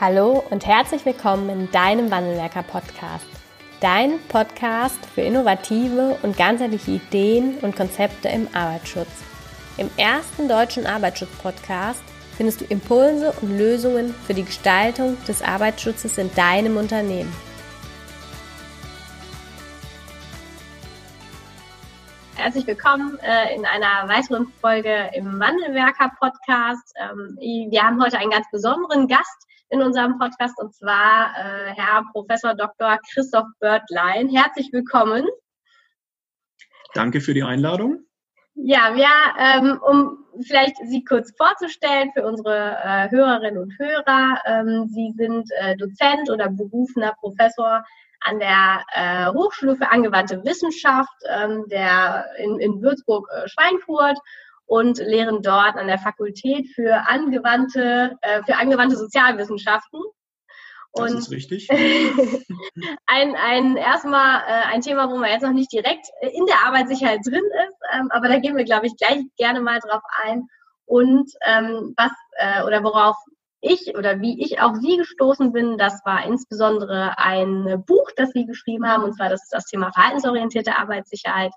Hallo und herzlich willkommen in deinem Wandelwerker Podcast. Dein Podcast für innovative und ganzheitliche Ideen und Konzepte im Arbeitsschutz. Im ersten deutschen Arbeitsschutz-Podcast findest du Impulse und Lösungen für die Gestaltung des Arbeitsschutzes in deinem Unternehmen. Herzlich willkommen äh, in einer weiteren Folge im Wandelwerker Podcast. Ähm, wir haben heute einen ganz besonderen Gast in unserem Podcast und zwar äh, Herr Professor Dr. Christoph Börtlein. Herzlich willkommen. Danke für die Einladung. Ja, wir, ähm, um vielleicht Sie kurz vorzustellen für unsere äh, Hörerinnen und Hörer. Ähm, Sie sind äh, Dozent oder berufener Professor an der äh, Hochschule für angewandte Wissenschaft ähm, der in, in Würzburg-Schweinfurt und lehren dort an der Fakultät für angewandte, äh, für angewandte Sozialwissenschaften. Und das ist richtig. ein, ein erstmal äh, ein Thema, wo man jetzt noch nicht direkt in der Arbeitssicherheit drin ist, ähm, aber da gehen wir, glaube ich, gleich gerne mal drauf ein. Und ähm, was äh, oder worauf ich oder wie ich auf Sie gestoßen bin, das war insbesondere ein Buch, das Sie geschrieben haben, und zwar das ist das Thema verhaltensorientierte Arbeitssicherheit.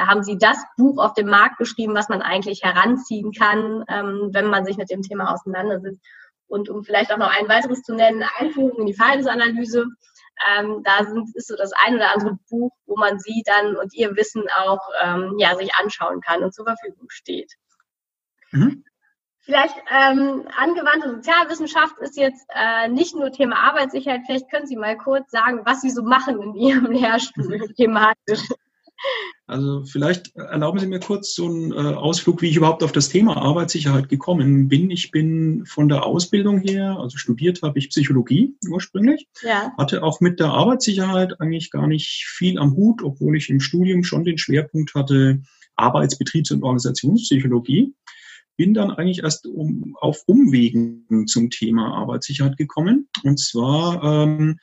Da haben sie das Buch auf dem Markt geschrieben, was man eigentlich heranziehen kann, ähm, wenn man sich mit dem Thema auseinandersetzt. Und um vielleicht auch noch ein weiteres zu nennen, Einführung in die Verhaltensanalyse. Ähm, da sind, ist so das ein oder andere Buch, wo man sie dann und ihr Wissen auch ähm, ja, sich anschauen kann und zur Verfügung steht. Mhm. Vielleicht ähm, angewandte Sozialwissenschaft ist jetzt äh, nicht nur Thema Arbeitssicherheit. Vielleicht können Sie mal kurz sagen, was Sie so machen in Ihrem Lehrstuhl thematisch. Also vielleicht erlauben Sie mir kurz so einen äh, Ausflug, wie ich überhaupt auf das Thema Arbeitssicherheit gekommen bin. Ich bin von der Ausbildung her, also studiert habe ich Psychologie ursprünglich, ja. hatte auch mit der Arbeitssicherheit eigentlich gar nicht viel am Hut, obwohl ich im Studium schon den Schwerpunkt hatte Arbeits-, Betriebs- und Organisationspsychologie. Bin dann eigentlich erst um, auf Umwegen zum Thema Arbeitssicherheit gekommen. Und zwar ähm,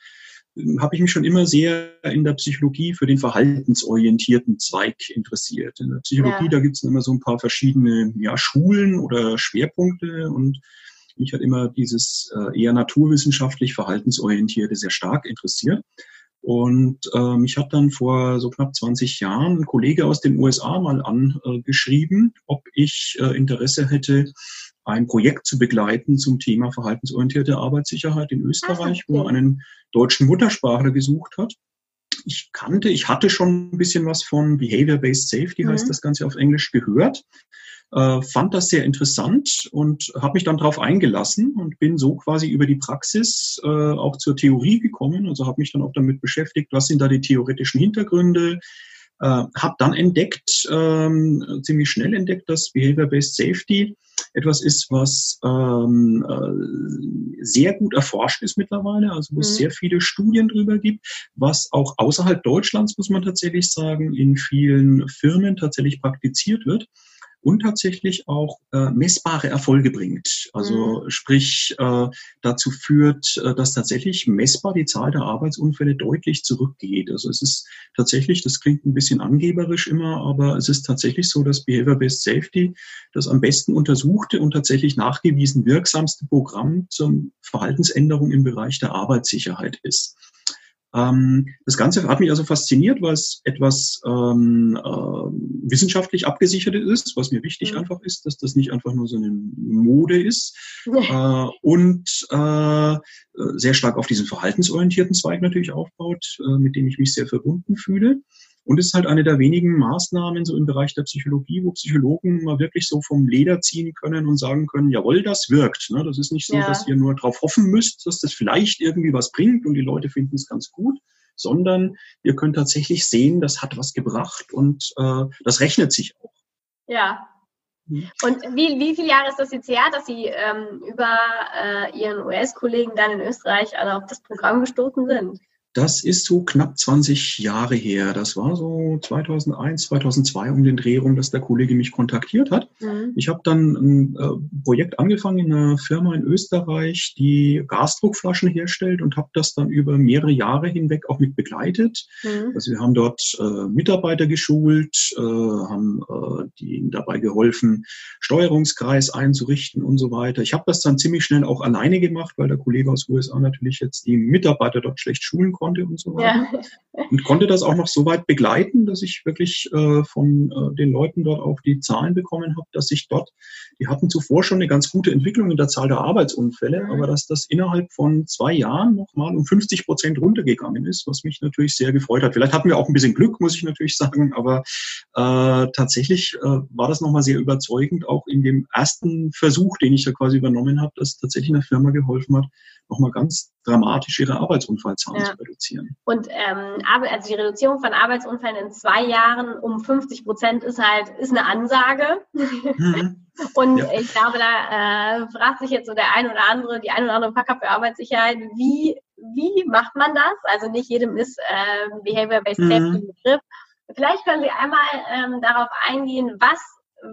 habe ich mich schon immer sehr in der Psychologie für den verhaltensorientierten Zweig interessiert. In der Psychologie, ja. da gibt es immer so ein paar verschiedene ja, Schulen oder Schwerpunkte und mich hat immer dieses äh, eher naturwissenschaftlich verhaltensorientierte sehr stark interessiert. Und äh, mich hat dann vor so knapp 20 Jahren ein Kollege aus den USA mal angeschrieben, ob ich äh, Interesse hätte, ein Projekt zu begleiten zum Thema verhaltensorientierte Arbeitssicherheit in Österreich, wo er einen deutschen Muttersprachler gesucht hat. Ich kannte, ich hatte schon ein bisschen was von Behavior-Based Safety, heißt mhm. das Ganze auf Englisch, gehört, äh, fand das sehr interessant und habe mich dann darauf eingelassen und bin so quasi über die Praxis äh, auch zur Theorie gekommen. Also habe mich dann auch damit beschäftigt, was sind da die theoretischen Hintergründe, äh, habe dann entdeckt, ähm, ziemlich schnell entdeckt, dass Behavior-Based Safety etwas ist, was ähm, äh, sehr gut erforscht ist mittlerweile, also wo es mhm. sehr viele Studien drüber gibt, was auch außerhalb Deutschlands, muss man tatsächlich sagen, in vielen Firmen tatsächlich praktiziert wird und tatsächlich auch äh, messbare Erfolge bringt. Also mhm. sprich äh, dazu führt, äh, dass tatsächlich messbar die Zahl der Arbeitsunfälle deutlich zurückgeht. Also es ist tatsächlich, das klingt ein bisschen angeberisch immer, aber es ist tatsächlich so, dass Behavior-Based Safety das am besten untersuchte und tatsächlich nachgewiesen wirksamste Programm zur Verhaltensänderung im Bereich der Arbeitssicherheit ist. Ähm, das Ganze hat mich also fasziniert, weil es etwas ähm, äh, wissenschaftlich abgesichert ist, was mir wichtig mhm. einfach ist, dass das nicht einfach nur so eine Mode ist äh, und äh, sehr stark auf diesen verhaltensorientierten Zweig natürlich aufbaut, äh, mit dem ich mich sehr verbunden fühle. Und es ist halt eine der wenigen Maßnahmen so im Bereich der Psychologie, wo Psychologen mal wirklich so vom Leder ziehen können und sagen können, jawohl, das wirkt. Ne? Das ist nicht so, ja. dass ihr nur darauf hoffen müsst, dass das vielleicht irgendwie was bringt und die Leute finden es ganz gut, sondern ihr könnt tatsächlich sehen, das hat was gebracht und äh, das rechnet sich auch. Ja, mhm. und wie, wie viele Jahre ist das jetzt her, dass Sie ähm, über äh, Ihren US-Kollegen dann in Österreich also auf das Programm gestoßen sind? Das ist so knapp 20 Jahre her. Das war so 2001, 2002 um den Dreh rum, dass der Kollege mich kontaktiert hat. Mhm. Ich habe dann ein äh, Projekt angefangen in einer Firma in Österreich, die Gasdruckflaschen herstellt und habe das dann über mehrere Jahre hinweg auch mit begleitet. Mhm. Also wir haben dort äh, Mitarbeiter geschult, äh, haben äh, ihnen dabei geholfen, Steuerungskreis einzurichten und so weiter. Ich habe das dann ziemlich schnell auch alleine gemacht, weil der Kollege aus USA natürlich jetzt die Mitarbeiter dort schlecht schulen konnte und so weiter. Ja. Und konnte das auch noch so weit begleiten, dass ich wirklich äh, von äh, den Leuten dort auch die Zahlen bekommen habe, dass ich dort, die hatten zuvor schon eine ganz gute Entwicklung in der Zahl der Arbeitsunfälle, mhm. aber dass das innerhalb von zwei Jahren nochmal um 50 Prozent runtergegangen ist, was mich natürlich sehr gefreut hat. Vielleicht hatten wir auch ein bisschen Glück, muss ich natürlich sagen, aber äh, tatsächlich äh, war das nochmal sehr überzeugend, auch in dem ersten Versuch, den ich da quasi übernommen habe, dass tatsächlich eine Firma geholfen hat, nochmal ganz dramatisch ihre Arbeitsunfallzahlen ja. zu reduzieren. Und ähm, also die Reduzierung von Arbeitsunfällen in zwei Jahren um 50 Prozent ist halt ist eine Ansage. Mhm. Und ja. ich glaube, da äh, fragt sich jetzt so der ein oder andere, die ein oder andere Fachkraft für Arbeitssicherheit, wie, wie macht man das? Also nicht jedem ist äh, Behavior-Based mhm. Safety ein Begriff. Vielleicht können Sie einmal ähm, darauf eingehen, was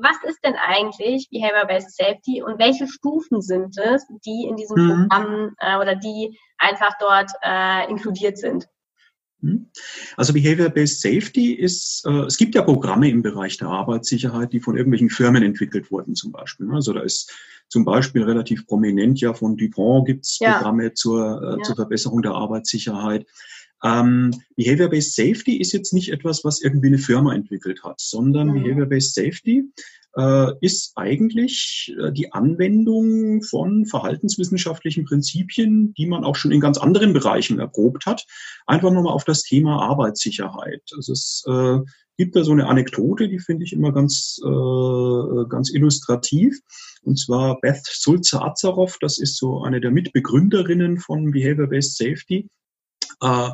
was ist denn eigentlich Behavior-Based Safety und welche Stufen sind es, die in diesem mhm. Programm äh, oder die einfach dort äh, inkludiert sind? Mhm. Also Behavior-Based Safety ist, äh, es gibt ja Programme im Bereich der Arbeitssicherheit, die von irgendwelchen Firmen entwickelt wurden zum Beispiel. Also da ist zum Beispiel relativ prominent ja von Dupont gibt es ja. Programme zur, äh, ja. zur Verbesserung der Arbeitssicherheit. Ähm, Behavior-Based Safety ist jetzt nicht etwas, was irgendwie eine Firma entwickelt hat, sondern mhm. Behavior-Based Safety ist eigentlich äh, die Anwendung von verhaltenswissenschaftlichen Prinzipien, die man auch schon in ganz anderen Bereichen erprobt hat, einfach nochmal auf das Thema Arbeitssicherheit. Also es äh, gibt da so eine Anekdote, die finde ich immer ganz, äh, ganz illustrativ. Und zwar Beth Sulzer-Azaroff, das ist so eine der Mitbegründerinnen von Behavior-Based Safety. Äh,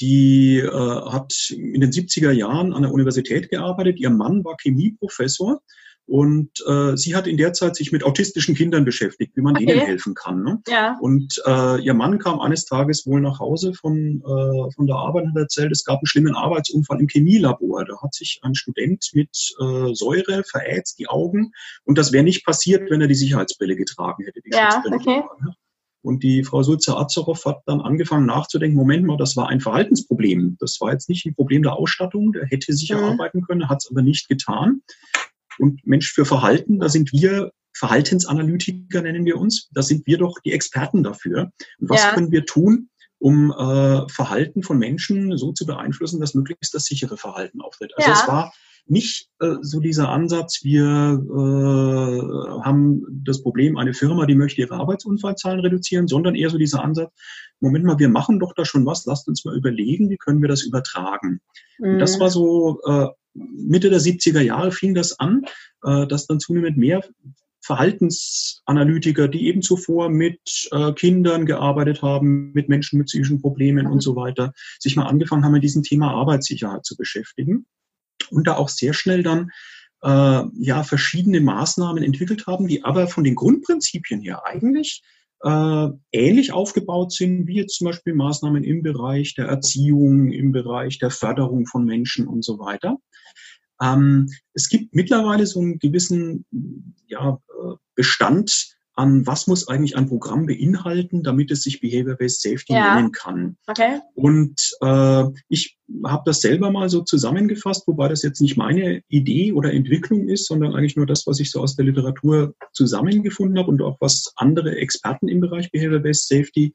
die äh, hat in den 70er Jahren an der Universität gearbeitet. Ihr Mann war Chemieprofessor und äh, sie hat in der Zeit sich mit autistischen Kindern beschäftigt, wie man okay. denen helfen kann. Ne? Ja. Und äh, ihr Mann kam eines Tages wohl nach Hause von, äh, von der Arbeit und hat erzählt, es gab einen schlimmen Arbeitsunfall im Chemielabor. Da hat sich ein Student mit äh, Säure verätzt die Augen und das wäre nicht passiert, wenn er die Sicherheitsbrille getragen hätte. Die ja, okay. Und die Frau Sulzer-Azerow hat dann angefangen nachzudenken, Moment mal, das war ein Verhaltensproblem. Das war jetzt nicht ein Problem der Ausstattung, der hätte sicher mhm. arbeiten können, hat es aber nicht getan. Und Mensch, für Verhalten, da sind wir Verhaltensanalytiker, nennen wir uns, da sind wir doch die Experten dafür. Und was ja. können wir tun, um äh, Verhalten von Menschen so zu beeinflussen, dass möglichst das sichere Verhalten auftritt? Also ja. es war nicht äh, so dieser Ansatz, wir äh, haben das Problem, eine Firma, die möchte ihre Arbeitsunfallzahlen reduzieren, sondern eher so dieser Ansatz, Moment mal, wir machen doch da schon was, lasst uns mal überlegen, wie können wir das übertragen. Mhm. Und das war so äh, Mitte der 70er Jahre fing das an, äh, dass dann zunehmend mehr Verhaltensanalytiker, die eben zuvor mit äh, Kindern gearbeitet haben, mit Menschen mit psychischen Problemen und so weiter, sich mal angefangen haben, mit diesem Thema Arbeitssicherheit zu beschäftigen und da auch sehr schnell dann äh, ja verschiedene Maßnahmen entwickelt haben, die aber von den Grundprinzipien her eigentlich äh, ähnlich aufgebaut sind, wie jetzt zum Beispiel Maßnahmen im Bereich der Erziehung, im Bereich der Förderung von Menschen und so weiter. Ähm, es gibt mittlerweile so einen gewissen ja, äh, Bestand an, was muss eigentlich ein Programm beinhalten, damit es sich Behavior-Based Safety ja. nennen kann. Okay. Und äh, ich habe das selber mal so zusammengefasst, wobei das jetzt nicht meine Idee oder Entwicklung ist, sondern eigentlich nur das, was ich so aus der Literatur zusammengefunden habe und auch was andere Experten im Bereich Behavior-Based Safety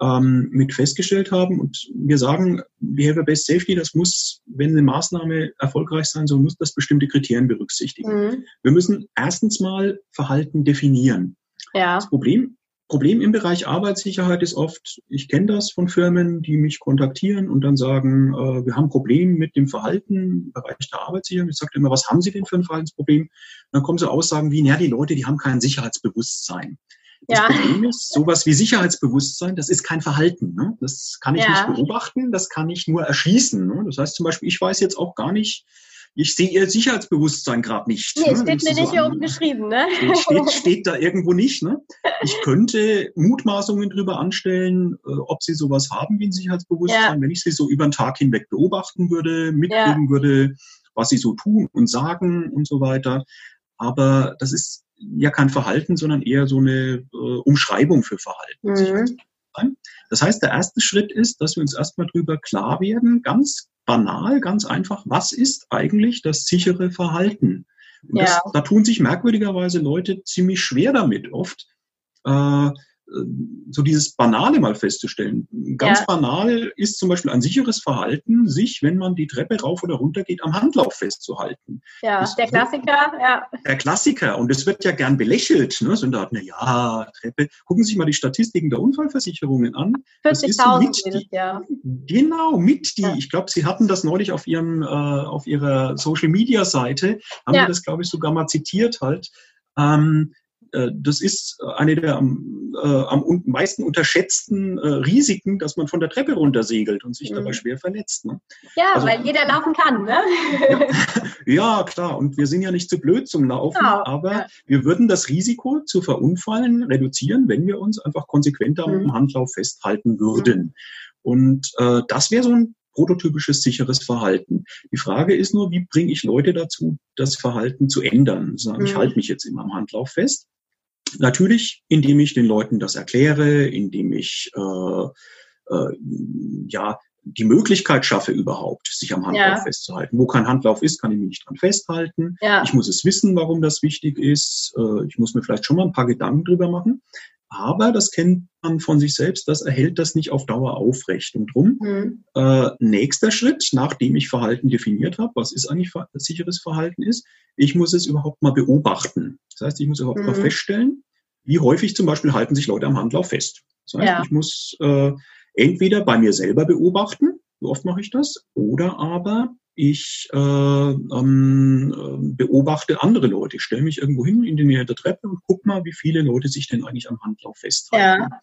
ähm, mit festgestellt haben. Und wir sagen, Behavior-Based Safety, das muss, wenn eine Maßnahme erfolgreich sein soll, muss das bestimmte Kriterien berücksichtigen. Mhm. Wir müssen erstens mal Verhalten definieren. Ja. Das Problem, Problem im Bereich Arbeitssicherheit ist oft, ich kenne das von Firmen, die mich kontaktieren und dann sagen, äh, wir haben ein Problem mit dem Verhalten im Bereich der Arbeitssicherheit. Ich sage immer, was haben Sie denn für ein Verhaltensproblem? Und dann kommen so Aussagen wie, naja, die Leute, die haben kein Sicherheitsbewusstsein. Das ja. Problem ist, sowas wie Sicherheitsbewusstsein, das ist kein Verhalten. Ne? Das kann ich ja. nicht beobachten, das kann ich nur erschließen. Ne? Das heißt zum Beispiel, ich weiß jetzt auch gar nicht, ich sehe Ihr Sicherheitsbewusstsein gerade nicht. Nee, ne? steht mir nicht hier oben geschrieben, ne? Steht, steht, steht, da irgendwo nicht, ne? Ich könnte Mutmaßungen darüber anstellen, äh, ob Sie sowas haben wie ein Sicherheitsbewusstsein, ja. wenn ich Sie so über den Tag hinweg beobachten würde, mitkriegen ja. würde, was Sie so tun und sagen und so weiter. Aber das ist ja kein Verhalten, sondern eher so eine äh, Umschreibung für Verhalten. Mhm. Das heißt, der erste Schritt ist, dass wir uns erstmal darüber klar werden, ganz banal, ganz einfach, was ist eigentlich das sichere Verhalten? Und ja. das, da tun sich merkwürdigerweise Leute ziemlich schwer damit oft. Äh, so dieses Banale mal festzustellen. Ganz ja. banal ist zum Beispiel ein sicheres Verhalten, sich, wenn man die Treppe rauf oder runter geht, am Handlauf festzuhalten. Ja, das der Klassiker, ja. Der Klassiker. Und es wird ja gern belächelt. Ne? So, da, na ja, Treppe. Gucken Sie sich mal die Statistiken der Unfallversicherungen an. 40.000 jedes Jahr. Genau, mit die. Ja. Ich glaube, Sie hatten das neulich auf Ihrem, äh, auf Ihrer Social Media Seite, haben ja. wir das, glaube ich, sogar mal zitiert halt. Ähm, äh, das ist eine der am, äh, am meisten unterschätzten äh, Risiken, dass man von der Treppe runter segelt und sich mhm. dabei schwer verletzt. Ne? Ja, also, weil jeder laufen kann, ne? ja, ja, klar. Und wir sind ja nicht zu blöd zum Laufen, genau. aber ja. wir würden das Risiko zu verunfallen reduzieren, wenn wir uns einfach konsequenter mhm. am Handlauf festhalten würden. Mhm. Und äh, das wäre so ein prototypisches sicheres Verhalten. Die Frage ist nur, wie bringe ich Leute dazu, das Verhalten zu ändern? Sagen, ich mhm. halte mich jetzt immer am Handlauf fest. Natürlich, indem ich den Leuten das erkläre, indem ich äh, äh, ja die Möglichkeit schaffe überhaupt, sich am Handlauf ja. festzuhalten. Wo kein Handlauf ist, kann ich mich nicht dran festhalten. Ja. Ich muss es wissen, warum das wichtig ist. Äh, ich muss mir vielleicht schon mal ein paar Gedanken drüber machen. Aber das kennt man von sich selbst, das erhält das nicht auf Dauer aufrecht. Und drum, mhm. äh, nächster Schritt, nachdem ich Verhalten definiert habe, was ist eigentlich sicheres Verhalten ist, ich muss es überhaupt mal beobachten. Das heißt, ich muss überhaupt mhm. mal feststellen, wie häufig zum Beispiel halten sich Leute am Handlauf fest. Das heißt, ja. ich muss äh, entweder bei mir selber beobachten, wie oft mache ich das, oder aber ich äh, ähm, beobachte andere Leute. Ich stelle mich irgendwo hin in die Nähe der Treppe und guck mal, wie viele Leute sich denn eigentlich am Handlauf festhalten. Ja.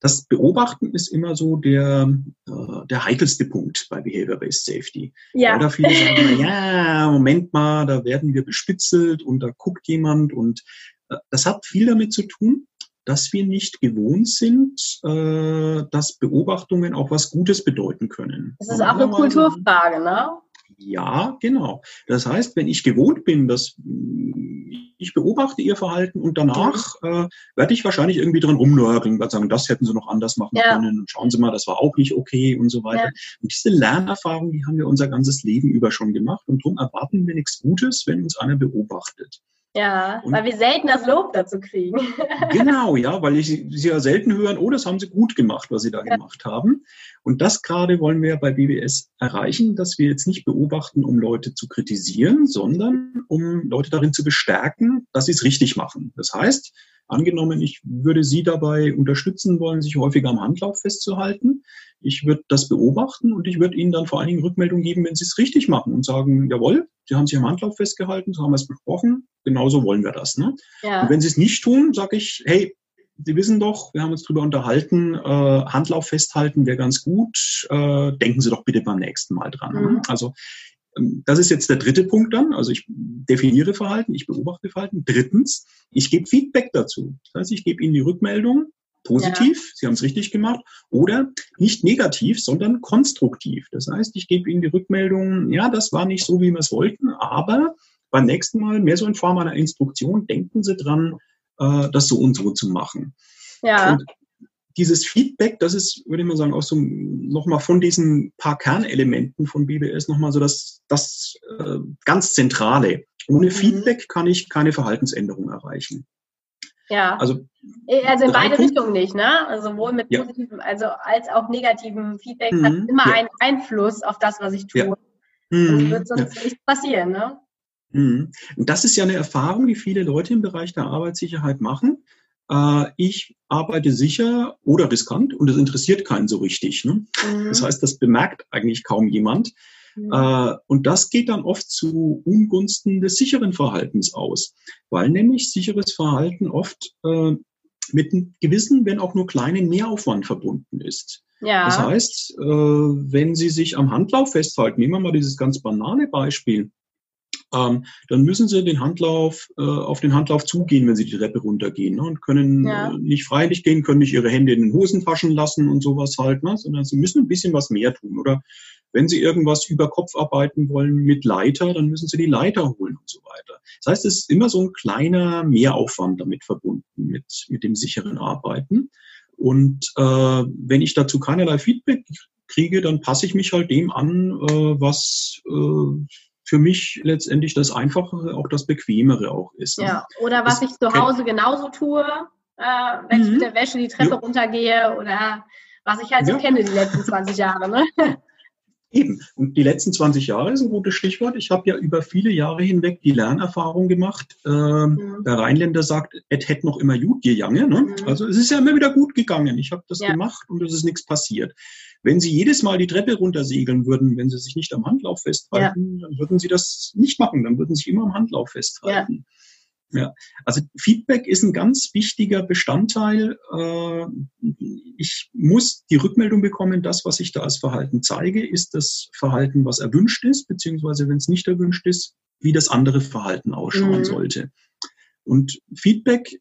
Das Beobachten ist immer so der, äh, der heikelste Punkt bei Behavior-Based Safety. Ja. Oder viele sagen, ja, Moment mal, da werden wir bespitzelt und da guckt jemand und äh, das hat viel damit zu tun, dass wir nicht gewohnt sind, äh, dass Beobachtungen auch was Gutes bedeuten können. Das ist auch eine Kulturfrage, ne? Ja, genau. Das heißt, wenn ich gewohnt bin, dass ich beobachte ihr Verhalten und danach äh, werde ich wahrscheinlich irgendwie dran rumnörgeln, weil sagen, das hätten sie noch anders machen ja. können und schauen Sie mal, das war auch nicht okay und so weiter. Ja. Und diese Lernerfahrung, die haben wir unser ganzes Leben über schon gemacht und darum erwarten wir nichts Gutes, wenn uns einer beobachtet. Ja, und weil wir selten das Lob dazu kriegen. genau, ja, weil ich sie ja selten hören, oh, das haben sie gut gemacht, was sie da ja. gemacht haben. Und das gerade wollen wir bei BBS erreichen, dass wir jetzt nicht beobachten, um Leute zu kritisieren, sondern um Leute darin zu bestärken, dass sie es richtig machen. Das heißt, Angenommen, ich würde Sie dabei unterstützen wollen, sich häufiger am Handlauf festzuhalten. Ich würde das beobachten und ich würde Ihnen dann vor allen Dingen Rückmeldung geben, wenn Sie es richtig machen und sagen, jawohl, Sie haben sich am Handlauf festgehalten, so haben wir es besprochen, genauso wollen wir das. Ne? Ja. Und wenn Sie es nicht tun, sage ich, hey, Sie wissen doch, wir haben uns darüber unterhalten, äh, Handlauf festhalten wäre ganz gut. Äh, denken Sie doch bitte beim nächsten Mal dran. Mhm. Also das ist jetzt der dritte Punkt dann. Also ich definiere Verhalten, ich beobachte Verhalten. Drittens, ich gebe Feedback dazu. Das heißt, ich gebe Ihnen die Rückmeldung, positiv, ja. Sie haben es richtig gemacht, oder nicht negativ, sondern konstruktiv. Das heißt, ich gebe Ihnen die Rückmeldung, ja, das war nicht so, wie wir es wollten, aber beim nächsten Mal mehr so in Form einer Instruktion, denken Sie dran, äh, das so und so zu machen. Ja. Und dieses Feedback, das ist, würde ich mal sagen, auch so nochmal von diesen paar Kernelementen von BBS nochmal so das, das äh, ganz Zentrale. Ohne mhm. Feedback kann ich keine Verhaltensänderung erreichen. Ja. Also, äh, also in beide Richtungen nicht, ne? Also sowohl mit ja. positivem, also als auch negativem Feedback mhm. hat immer ja. einen Einfluss auf das, was ich tue. Ja. Mhm. Das wird sonst ja. nicht passieren, ne? Mhm. Das ist ja eine Erfahrung, die viele Leute im Bereich der Arbeitssicherheit machen ich arbeite sicher oder riskant und das interessiert keinen so richtig. Ne? Mhm. Das heißt, das bemerkt eigentlich kaum jemand. Mhm. Äh, und das geht dann oft zu Ungunsten des sicheren Verhaltens aus, weil nämlich sicheres Verhalten oft äh, mit einem gewissen, wenn auch nur kleinen Mehraufwand verbunden ist. Ja. Das heißt, äh, wenn Sie sich am Handlauf festhalten, nehmen wir mal dieses ganz banale Beispiel, ähm, dann müssen sie den Handlauf, äh, auf den Handlauf zugehen, wenn sie die Treppe runtergehen ne, und können ja. äh, nicht freiwillig gehen, können nicht ihre Hände in den Hosentaschen lassen und sowas halt, ne, sondern sie müssen ein bisschen was mehr tun. Oder wenn sie irgendwas über Kopf arbeiten wollen mit Leiter, dann müssen sie die Leiter holen und so weiter. Das heißt, es ist immer so ein kleiner Mehraufwand damit verbunden, mit, mit dem sicheren Arbeiten. Und äh, wenn ich dazu keinerlei Feedback kriege, dann passe ich mich halt dem an, äh, was äh, für mich letztendlich das Einfachere, auch das Bequemere auch ist. Ne? Ja, oder was das ich zu Hause genauso tue, äh, wenn mhm. ich mit der Wäsche die Treppe ja. runtergehe oder was ich halt so ja. kenne die letzten 20 Jahre. Ne? Eben. Und die letzten 20 Jahre ist ein gutes Stichwort. Ich habe ja über viele Jahre hinweg die Lernerfahrung gemacht. Ähm, mhm. Der Rheinländer sagt, es hätte noch immer gut gegangen. Ne? Mhm. Also es ist ja immer wieder gut gegangen. Ich habe das ja. gemacht und es ist nichts passiert. Wenn Sie jedes Mal die Treppe runtersegeln würden, wenn Sie sich nicht am Handlauf festhalten, ja. dann würden Sie das nicht machen. Dann würden Sie sich immer am Handlauf festhalten. Ja. Ja, also Feedback ist ein ganz wichtiger Bestandteil. Äh, ich muss die Rückmeldung bekommen, das, was ich da als Verhalten zeige, ist das Verhalten, was erwünscht ist, beziehungsweise wenn es nicht erwünscht ist, wie das andere Verhalten ausschauen mhm. sollte. Und Feedback,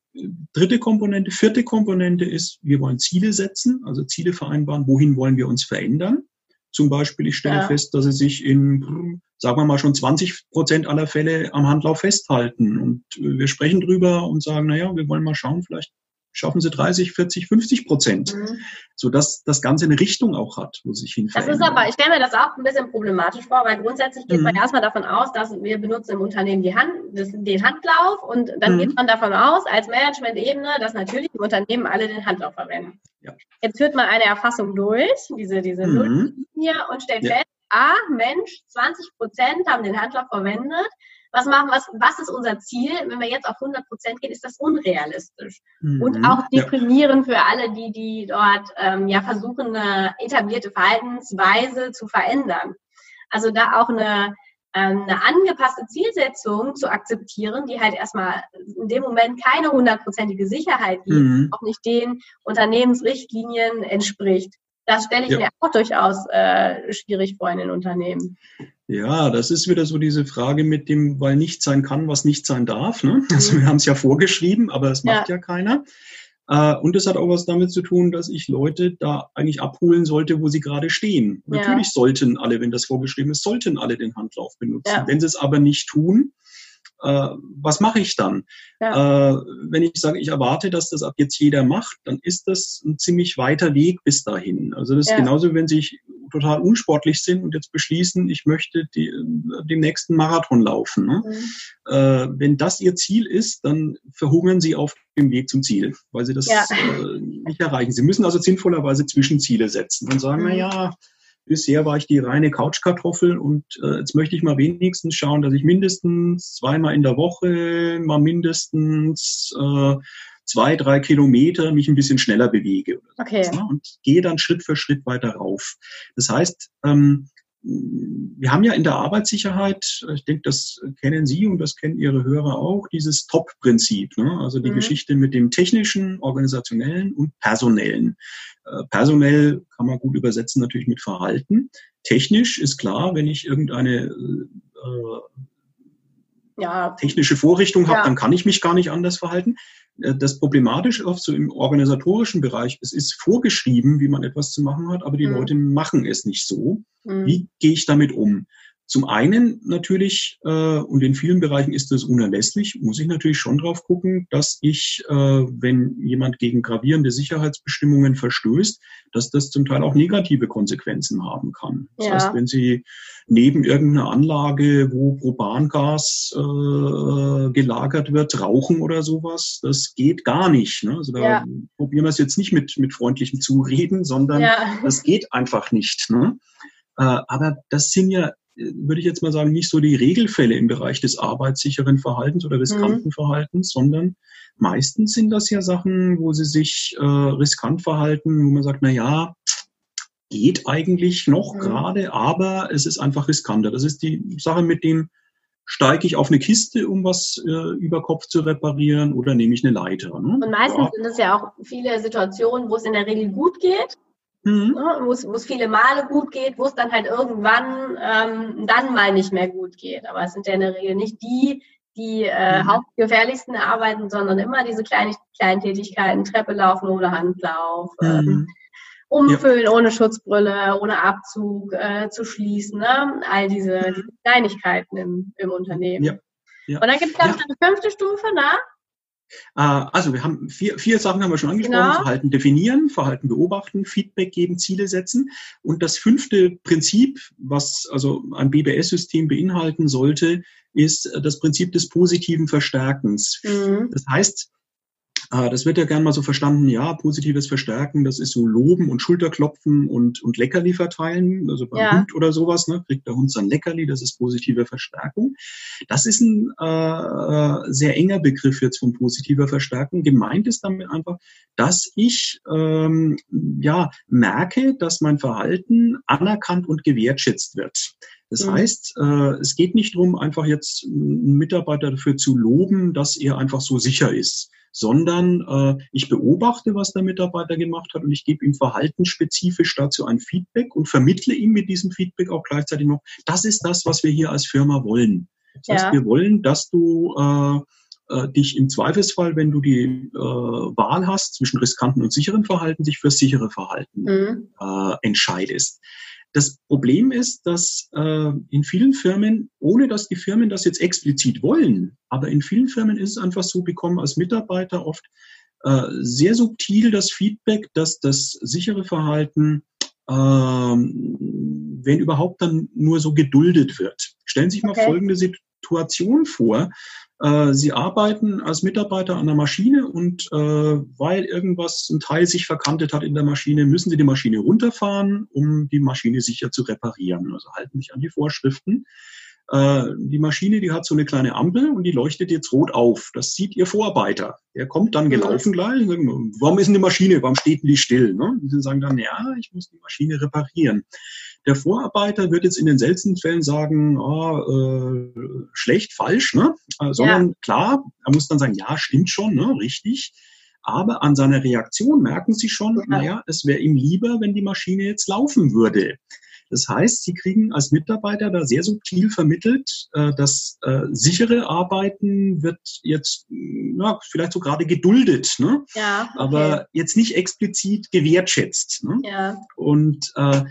dritte Komponente, vierte Komponente ist, wir wollen Ziele setzen, also Ziele vereinbaren, wohin wollen wir uns verändern. Zum Beispiel, ich stelle ja. fest, dass sie sich in, sagen wir mal, schon 20 Prozent aller Fälle am Handlauf festhalten. Und wir sprechen drüber und sagen, naja, wir wollen mal schauen, vielleicht schaffen sie 30, 40, 50 Prozent, mhm. sodass das Ganze eine Richtung auch hat, wo sich hin Das ist aber, ich stelle mir das auch ein bisschen problematisch vor, weil grundsätzlich geht mhm. man erstmal davon aus, dass wir benutzen im Unternehmen die Hand, den Handlauf und dann mhm. geht man davon aus, als Management-Ebene, dass natürlich im Unternehmen alle den Handlauf verwenden. Ja. Jetzt führt man eine Erfassung durch, diese, diese mhm. hier und stellt ja. fest, ah, Mensch, 20 Prozent haben den Handlauf verwendet, was machen, was, was ist unser Ziel? Wenn wir jetzt auf 100 Prozent gehen, ist das unrealistisch. Mhm. Und auch deprimierend ja. für alle, die, die dort ähm, ja versuchen, eine etablierte Verhaltensweise zu verändern. Also da auch eine, ähm, eine angepasste Zielsetzung zu akzeptieren, die halt erstmal in dem Moment keine hundertprozentige Sicherheit gibt, mhm. auch nicht den Unternehmensrichtlinien entspricht. Das stelle ich ja. mir auch durchaus äh, schwierig vor in den Unternehmen. Ja, das ist wieder so diese Frage mit dem, weil nicht sein kann, was nicht sein darf. Ne? Also mhm. wir haben es ja vorgeschrieben, aber es macht ja, ja keiner. Äh, und es hat auch was damit zu tun, dass ich Leute da eigentlich abholen sollte, wo sie gerade stehen. Ja. Natürlich sollten alle, wenn das vorgeschrieben ist, sollten alle den Handlauf benutzen. Wenn sie es aber nicht tun, äh, was mache ich dann? Ja. Äh, wenn ich sage, ich erwarte, dass das ab jetzt jeder macht, dann ist das ein ziemlich weiter Weg bis dahin. Also das ist genauso, wenn sich total unsportlich sind und jetzt beschließen, ich möchte die, den nächsten Marathon laufen. Ne? Mhm. Äh, wenn das ihr Ziel ist, dann verhungern sie auf dem Weg zum Ziel, weil sie das ja. äh, nicht erreichen. Sie müssen also sinnvollerweise Zwischenziele setzen und sagen, mhm. na ja, bisher war ich die reine Couchkartoffel und äh, jetzt möchte ich mal wenigstens schauen, dass ich mindestens zweimal in der Woche mal mindestens äh, zwei, drei Kilometer mich ein bisschen schneller bewege. Okay. Ne? Und gehe dann Schritt für Schritt weiter rauf. Das heißt, ähm, wir haben ja in der Arbeitssicherheit, ich denke, das kennen Sie und das kennen Ihre Hörer auch, dieses Top-Prinzip, ne? also die mhm. Geschichte mit dem technischen, organisationellen und personellen. Äh, personell kann man gut übersetzen natürlich mit Verhalten. Technisch ist klar, wenn ich irgendeine äh, ja. technische Vorrichtung habe, ja. dann kann ich mich gar nicht anders verhalten. Äh, das Problematische oft so im organisatorischen Bereich, es ist vorgeschrieben, wie man etwas zu machen hat, aber die mhm. Leute machen es nicht so. Mhm. Wie gehe ich damit um? Zum einen natürlich, äh, und in vielen Bereichen ist das unerlässlich, muss ich natürlich schon drauf gucken, dass ich, äh, wenn jemand gegen gravierende Sicherheitsbestimmungen verstößt, dass das zum Teil auch negative Konsequenzen haben kann. Das ja. heißt, wenn Sie neben irgendeiner Anlage, wo Propangas äh, gelagert wird, rauchen oder sowas, das geht gar nicht. Ne? Also da ja. probieren wir es jetzt nicht mit, mit freundlichem Zureden, sondern ja. das geht einfach nicht. Ne? Äh, aber das sind ja würde ich jetzt mal sagen, nicht so die Regelfälle im Bereich des arbeitssicheren Verhaltens oder riskanten mhm. Verhaltens, sondern meistens sind das ja Sachen, wo sie sich äh, riskant verhalten, wo man sagt, na ja, geht eigentlich noch mhm. gerade, aber es ist einfach riskanter. Das ist die Sache mit dem steige ich auf eine Kiste, um was äh, über Kopf zu reparieren, oder nehme ich eine Leiter? Ne? Und meistens ja. sind es ja auch viele Situationen, wo es in der Regel gut geht. Mhm. Ne, wo, es, viele Male gut geht, wo es dann halt irgendwann ähm, dann mal nicht mehr gut geht. Aber es sind ja in der Regel nicht die, die äh, mhm. hauptgefährlichsten arbeiten, sondern immer diese kleinen, kleinen Tätigkeiten, Treppe laufen ohne Handlauf, mhm. ähm, umfüllen ja. ohne Schutzbrille, ohne Abzug äh, zu schließen, ne? all diese, mhm. diese Kleinigkeiten im, im Unternehmen. Ja. Ja. Und dann gibt es, glaube ich, eine fünfte Stufe, ne? Also wir haben vier, vier Sachen haben wir schon angesprochen. Genau. Verhalten definieren, Verhalten beobachten, Feedback geben, Ziele setzen. Und das fünfte Prinzip, was also ein BBS-System beinhalten sollte, ist das Prinzip des positiven Verstärkens. Mhm. Das heißt, äh, das wird ja gern mal so verstanden, ja, positives Verstärken, das ist so Loben und Schulterklopfen und, und Leckerli verteilen, also beim ja. Hund oder sowas, ne, kriegt der Hund sein Leckerli, das ist positive Verstärkung. Das ist ein äh, sehr enger Begriff jetzt von positiver Verstärkung. Gemeint ist damit einfach, dass ich ähm, ja merke, dass mein Verhalten anerkannt und gewertschätzt wird. Das mhm. heißt, äh, es geht nicht darum, einfach jetzt einen Mitarbeiter dafür zu loben, dass er einfach so sicher ist, sondern äh, ich beobachte, was der Mitarbeiter gemacht hat und ich gebe ihm verhaltensspezifisch dazu ein Feedback und vermittle ihm mit diesem Feedback auch gleichzeitig noch, das ist das, was wir hier als Firma wollen. Das heißt, ja. wir wollen, dass du äh, äh, dich im Zweifelsfall, wenn du die äh, Wahl hast zwischen riskanten und sicheren Verhalten, sich für sichere Verhalten mhm. äh, entscheidest. Das Problem ist, dass äh, in vielen Firmen, ohne dass die Firmen das jetzt explizit wollen, aber in vielen Firmen ist es einfach so, bekommen als Mitarbeiter oft äh, sehr subtil das Feedback, dass das sichere Verhalten, äh, wenn überhaupt, dann nur so geduldet wird. Stellen Sie sich okay. mal folgende Situation vor. Äh, sie arbeiten als Mitarbeiter an der Maschine und äh, weil irgendwas, ein Teil sich verkantet hat in der Maschine, müssen Sie die Maschine runterfahren, um die Maschine sicher zu reparieren. Also halten sich an die Vorschriften. Äh, die Maschine, die hat so eine kleine Ampel und die leuchtet jetzt rot auf. Das sieht Ihr Vorarbeiter. Der kommt dann gelaufen gleich. Und sagt, warum ist denn die Maschine? Warum steht denn die still? Ne? Und Sie sagen dann, ja, ich muss die Maschine reparieren. Der Vorarbeiter wird jetzt in den seltensten Fällen sagen, oh, äh, schlecht, falsch, ne? Äh, sondern ja. klar, er muss dann sagen, ja, stimmt schon, ne? richtig. Aber an seiner Reaktion merken Sie schon, ja. naja, es wäre ihm lieber, wenn die Maschine jetzt laufen würde. Das heißt, Sie kriegen als Mitarbeiter da sehr subtil vermittelt, äh, dass äh, sichere Arbeiten wird jetzt na, vielleicht so gerade geduldet, ne? ja, okay. aber jetzt nicht explizit gewertschätzt. Ne? Ja. Und äh,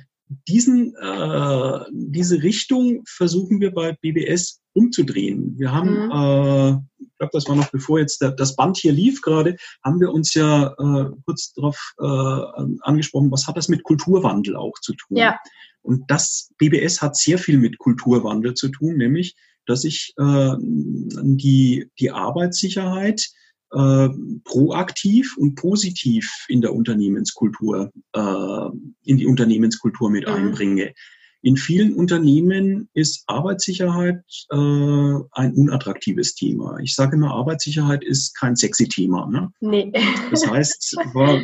diesen, äh, diese Richtung versuchen wir bei BBS umzudrehen. Wir haben, mhm. äh, ich glaube, das war noch bevor jetzt der, das Band hier lief gerade, haben wir uns ja äh, kurz darauf äh, angesprochen, was hat das mit Kulturwandel auch zu tun? Ja. Und das BBS hat sehr viel mit Kulturwandel zu tun, nämlich, dass ich äh, die, die Arbeitssicherheit äh, proaktiv und positiv in der Unternehmenskultur, äh, in die Unternehmenskultur mit mhm. einbringe. In vielen Unternehmen ist Arbeitssicherheit äh, ein unattraktives Thema. Ich sage immer, Arbeitssicherheit ist kein sexy Thema. Ne? Nee. Das heißt, war,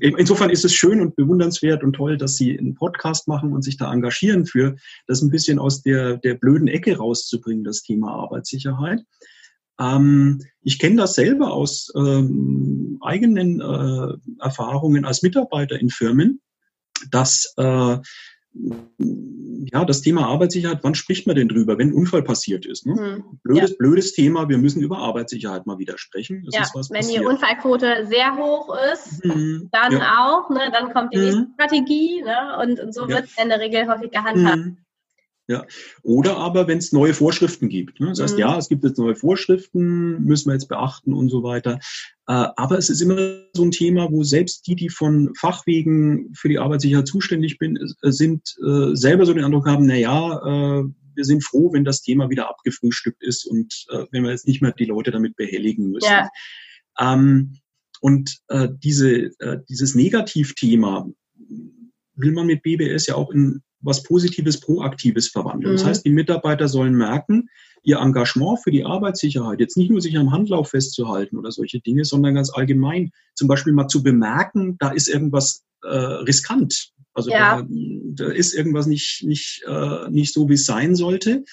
insofern ist es schön und bewundernswert und toll, dass Sie einen Podcast machen und sich da engagieren für, das ein bisschen aus der, der blöden Ecke rauszubringen, das Thema Arbeitssicherheit. Ähm, ich kenne das selber aus ähm, eigenen äh, Erfahrungen als Mitarbeiter in Firmen, dass äh, ja, das Thema Arbeitssicherheit, wann spricht man denn drüber, wenn ein Unfall passiert ist? Ne? Hm, blödes, ja. blödes Thema, wir müssen über Arbeitssicherheit mal wieder sprechen. Ja, wenn passiert. die Unfallquote sehr hoch ist, hm, dann ja. auch, ne? dann kommt die hm. nächste Strategie ne? und, und so wird es in der Regel häufig gehandhabt. Hm. Ja. Oder aber, wenn es neue Vorschriften gibt. Ne? Das heißt, mhm. ja, es gibt jetzt neue Vorschriften, müssen wir jetzt beachten und so weiter. Äh, aber es ist immer so ein Thema, wo selbst die, die von Fachwegen für die Arbeitssicherheit zuständig bin, äh, sind, äh, selber so den Eindruck haben, na ja, äh, wir sind froh, wenn das Thema wieder abgefrühstückt ist und äh, wenn wir jetzt nicht mehr die Leute damit behelligen müssen. Ja. Ähm, und äh, diese, dieses Negativthema will man mit BBS ja auch in was Positives, Proaktives verwandeln. Mhm. Das heißt, die Mitarbeiter sollen merken, ihr Engagement für die Arbeitssicherheit, jetzt nicht nur sich am Handlauf festzuhalten oder solche Dinge, sondern ganz allgemein zum Beispiel mal zu bemerken, da ist irgendwas äh, riskant. Also ja. da, da, ist irgendwas nicht, nicht, äh, nicht so, wie es sein sollte.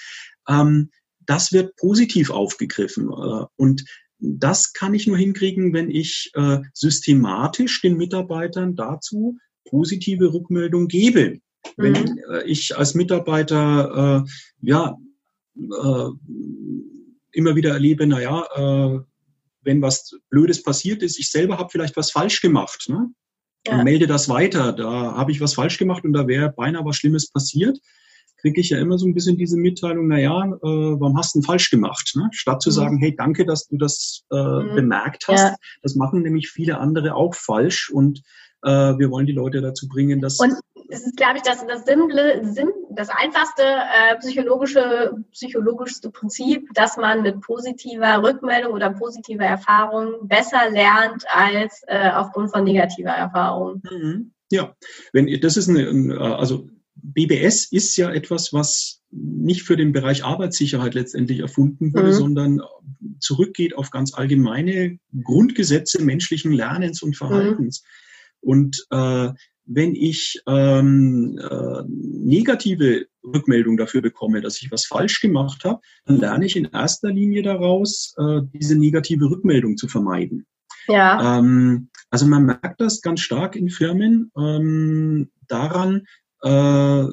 Ähm, das wird positiv aufgegriffen. Äh, und das kann ich nur hinkriegen, wenn ich äh, systematisch den Mitarbeitern dazu positive Rückmeldung gebe. Wenn mhm. äh, ich als Mitarbeiter äh, ja äh, immer wieder erlebe, naja, äh, wenn was Blödes passiert ist, ich selber habe vielleicht was falsch gemacht. Ne? Ja. Und melde das weiter. Da habe ich was falsch gemacht und da wäre beinahe was Schlimmes passiert kriege ich ja immer so ein bisschen diese Mitteilung, na ja, äh, warum hast du denn falsch gemacht? Ne? Statt zu mhm. sagen, hey, danke, dass du das äh, mhm. bemerkt hast. Ja. Das machen nämlich viele andere auch falsch und wir wollen die Leute dazu bringen, dass... Und es ist, glaube ich, das, das simple, sim, das einfachste äh, psychologische, psychologischste Prinzip, dass man mit positiver Rückmeldung oder positiver Erfahrung besser lernt als äh, aufgrund von negativer Erfahrung. Mhm. Ja, wenn das ist eine, also BBS ist ja etwas, was nicht für den Bereich Arbeitssicherheit letztendlich erfunden wurde, mhm. sondern zurückgeht auf ganz allgemeine Grundgesetze menschlichen Lernens und Verhaltens. Mhm. Und äh, wenn ich ähm, äh, negative Rückmeldung dafür bekomme, dass ich was falsch gemacht habe, dann lerne ich in erster Linie daraus, äh, diese negative Rückmeldung zu vermeiden. Ja. Ähm, also man merkt das ganz stark in Firmen ähm, daran, äh,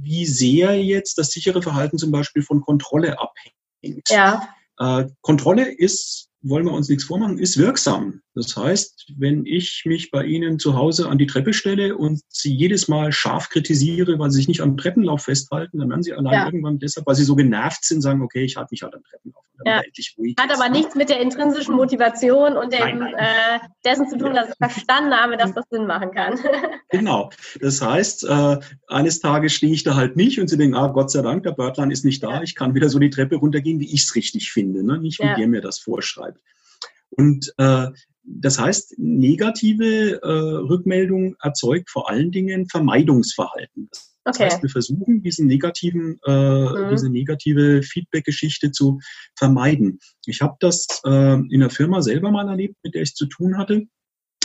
wie sehr jetzt das sichere Verhalten zum Beispiel von Kontrolle abhängt. Ja. Äh, Kontrolle ist wollen wir uns nichts vormachen, ist wirksam. Das heißt, wenn ich mich bei Ihnen zu Hause an die Treppe stelle und Sie jedes Mal scharf kritisiere, weil Sie sich nicht am Treppenlauf festhalten, dann werden Sie allein ja. irgendwann deshalb, weil Sie so genervt sind, sagen, okay, ich halte mich halt am Treppenlauf. Ja. Hat aber nichts mit der intrinsischen Motivation und dem, nein, nein. Äh, dessen zu tun, dass ich verstanden habe, dass das Sinn machen kann. genau. Das heißt, äh, eines Tages stehe ich da halt nicht und Sie denken, ah, Gott sei Dank, der Börtlein ist nicht da, ja. ich kann wieder so die Treppe runtergehen, wie ich es richtig finde, ne? nicht wie ja. ihr mir das vorschreibt. Und äh, das heißt, negative äh, Rückmeldung erzeugt vor allen Dingen Vermeidungsverhalten. Das okay. heißt, wir versuchen, diesen negativen, äh, mhm. diese negative Feedback-Geschichte zu vermeiden. Ich habe das äh, in der Firma selber mal erlebt, mit der ich zu tun hatte.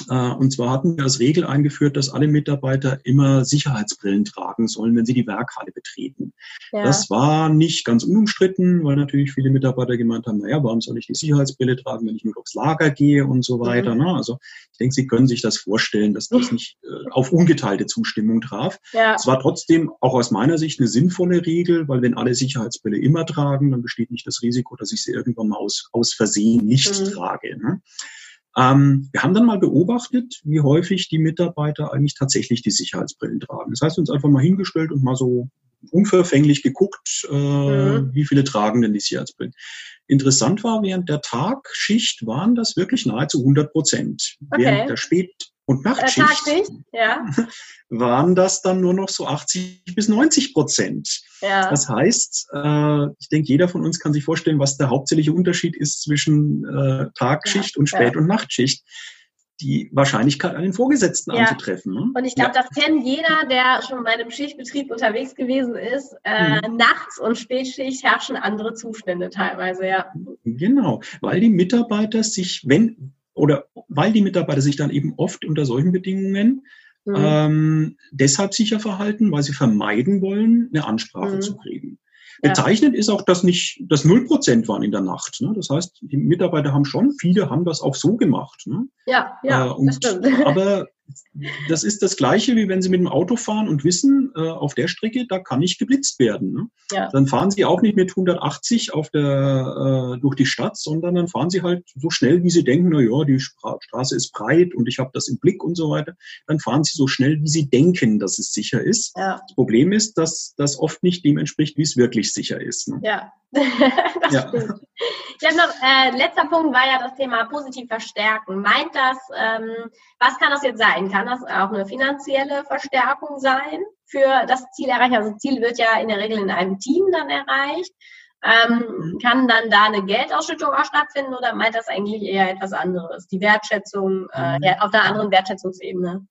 Äh, und zwar hatten wir als Regel eingeführt, dass alle Mitarbeiter immer Sicherheitsbrillen tragen sollen, wenn sie die Werkhalle betreten. Ja. Das war nicht ganz unumstritten, weil natürlich viele Mitarbeiter gemeint haben, naja, warum soll ich die Sicherheitsbrille tragen, wenn ich nur aufs Lager gehe und so weiter. Mhm. Also ich denke, Sie können sich das vorstellen, dass das nicht äh, auf ungeteilte Zustimmung traf. Ja. Es war trotzdem auch aus meiner Sicht eine sinnvolle Regel, weil wenn alle Sicherheitsbrille immer tragen, dann besteht nicht das Risiko, dass ich sie irgendwann mal aus, aus Versehen nicht mhm. trage. Ne? Ähm, wir haben dann mal beobachtet, wie häufig die Mitarbeiter eigentlich tatsächlich die Sicherheitsbrillen tragen. Das heißt, uns einfach mal hingestellt und mal so unverfänglich geguckt, äh, mhm. wie viele tragen denn die Sicherheitsbrillen. Interessant war, während der Tagschicht waren das wirklich nahezu 100 Prozent. Okay. Während der Spät- und Nachtschicht äh, ja. waren das dann nur noch so 80 bis 90 Prozent. Ja. Das heißt, äh, ich denke, jeder von uns kann sich vorstellen, was der hauptsächliche Unterschied ist zwischen äh, Tagschicht ja. und Spät- und Nachtschicht die Wahrscheinlichkeit, einen Vorgesetzten anzutreffen. Ne? Und ich glaube, das kennt jeder, der schon bei einem Schichtbetrieb unterwegs gewesen ist. Äh, mhm. Nachts und Spätschicht herrschen andere Zustände teilweise, ja. Genau, weil die Mitarbeiter sich, wenn oder weil die Mitarbeiter sich dann eben oft unter solchen Bedingungen mhm. ähm, deshalb sicher verhalten, weil sie vermeiden wollen, eine Ansprache mhm. zu kriegen. Bezeichnend ist auch, dass nicht das null Prozent waren in der Nacht. Ne? Das heißt, die Mitarbeiter haben schon, viele haben das auch so gemacht. Ne? Ja, ja, äh, und, das stimmt. Aber das ist das Gleiche, wie wenn Sie mit dem Auto fahren und wissen, äh, auf der Strecke, da kann nicht geblitzt werden. Ne? Ja. Dann fahren Sie auch nicht mit 180 auf der, äh, durch die Stadt, sondern dann fahren Sie halt so schnell, wie Sie denken, na ja, die Straße ist breit und ich habe das im Blick und so weiter. Dann fahren Sie so schnell, wie Sie denken, dass es sicher ist. Ja. Das Problem ist, dass das oft nicht dem entspricht, wie es wirklich sicher ist. Ne? Ja, das ja. stimmt. Ich habe noch, äh, letzter Punkt war ja das Thema positiv verstärken. Meint das, ähm, was kann das jetzt sein? Kann das auch eine finanzielle Verstärkung sein für das Ziel erreichen? Also Ziel wird ja in der Regel in einem Team dann erreicht. Ähm, mhm. kann dann da eine Geldausschüttung auch stattfinden oder meint das eigentlich eher etwas anderes? Die Wertschätzung äh, mhm. auf einer anderen Wertschätzungsebene?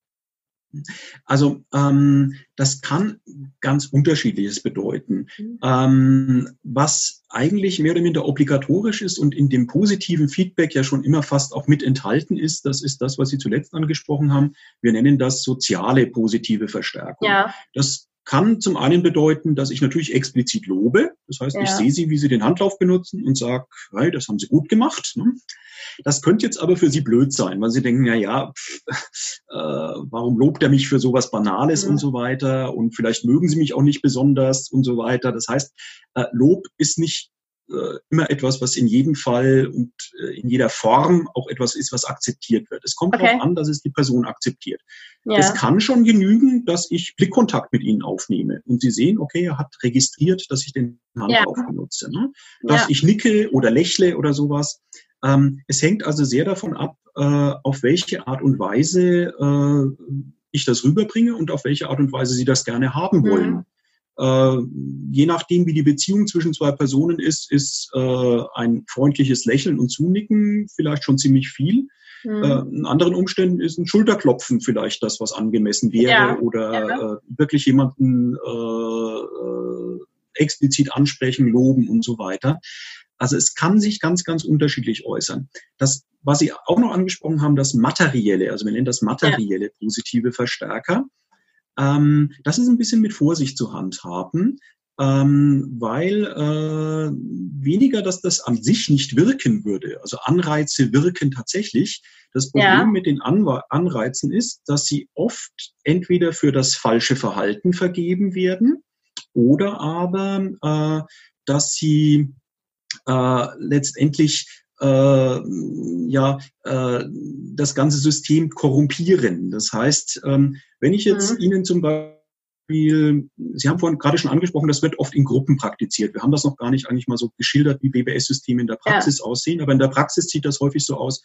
Also ähm, das kann ganz unterschiedliches bedeuten. Mhm. Ähm, was eigentlich mehr oder minder obligatorisch ist und in dem positiven Feedback ja schon immer fast auch mit enthalten ist, das ist das, was Sie zuletzt angesprochen haben. Wir nennen das soziale positive Verstärkung. Ja. Das kann zum einen bedeuten, dass ich natürlich explizit lobe. Das heißt, ja. ich sehe sie, wie sie den Handlauf benutzen und sage, hey, das haben sie gut gemacht. Ne? Das könnte jetzt aber für sie blöd sein, weil sie denken, na ja, äh, warum lobt er mich für sowas Banales ja. und so weiter und vielleicht mögen sie mich auch nicht besonders und so weiter. Das heißt, äh, Lob ist nicht äh, immer etwas, was in jedem Fall und äh, in jeder Form auch etwas ist, was akzeptiert wird. Es kommt okay. darauf an, dass es die Person akzeptiert. Ja. Es kann schon genügen, dass ich Blickkontakt mit ihnen aufnehme und sie sehen, okay, er hat registriert, dass ich den Handlauf ja. benutze. Ne? Dass ja. ich nicke oder lächle oder sowas. Ähm, es hängt also sehr davon ab, äh, auf welche Art und Weise äh, ich das rüberbringe und auf welche Art und Weise sie das gerne haben wollen. Mhm. Äh, je nachdem, wie die Beziehung zwischen zwei Personen ist, ist äh, ein freundliches Lächeln und Zunicken vielleicht schon ziemlich viel. Mhm. Äh, in anderen Umständen ist ein Schulterklopfen vielleicht das, was angemessen wäre ja. oder ja. Äh, wirklich jemanden äh, äh, explizit ansprechen, loben und so weiter. Also es kann sich ganz, ganz unterschiedlich äußern. Das, was Sie auch noch angesprochen haben, das materielle, also wir nennen das materielle positive Verstärker. Ähm, das ist ein bisschen mit Vorsicht zu handhaben, ähm, weil äh, weniger, dass das an sich nicht wirken würde. Also Anreize wirken tatsächlich. Das Problem ja. mit den Anwe Anreizen ist, dass sie oft entweder für das falsche Verhalten vergeben werden oder aber, äh, dass sie äh, letztendlich äh, ja äh, das ganze System korrumpieren. Das heißt, ähm, wenn ich jetzt mhm. Ihnen zum Beispiel, Sie haben vorhin gerade schon angesprochen, das wird oft in Gruppen praktiziert. Wir haben das noch gar nicht eigentlich mal so geschildert, wie BBS-Systeme in der Praxis ja. aussehen, aber in der Praxis sieht das häufig so aus,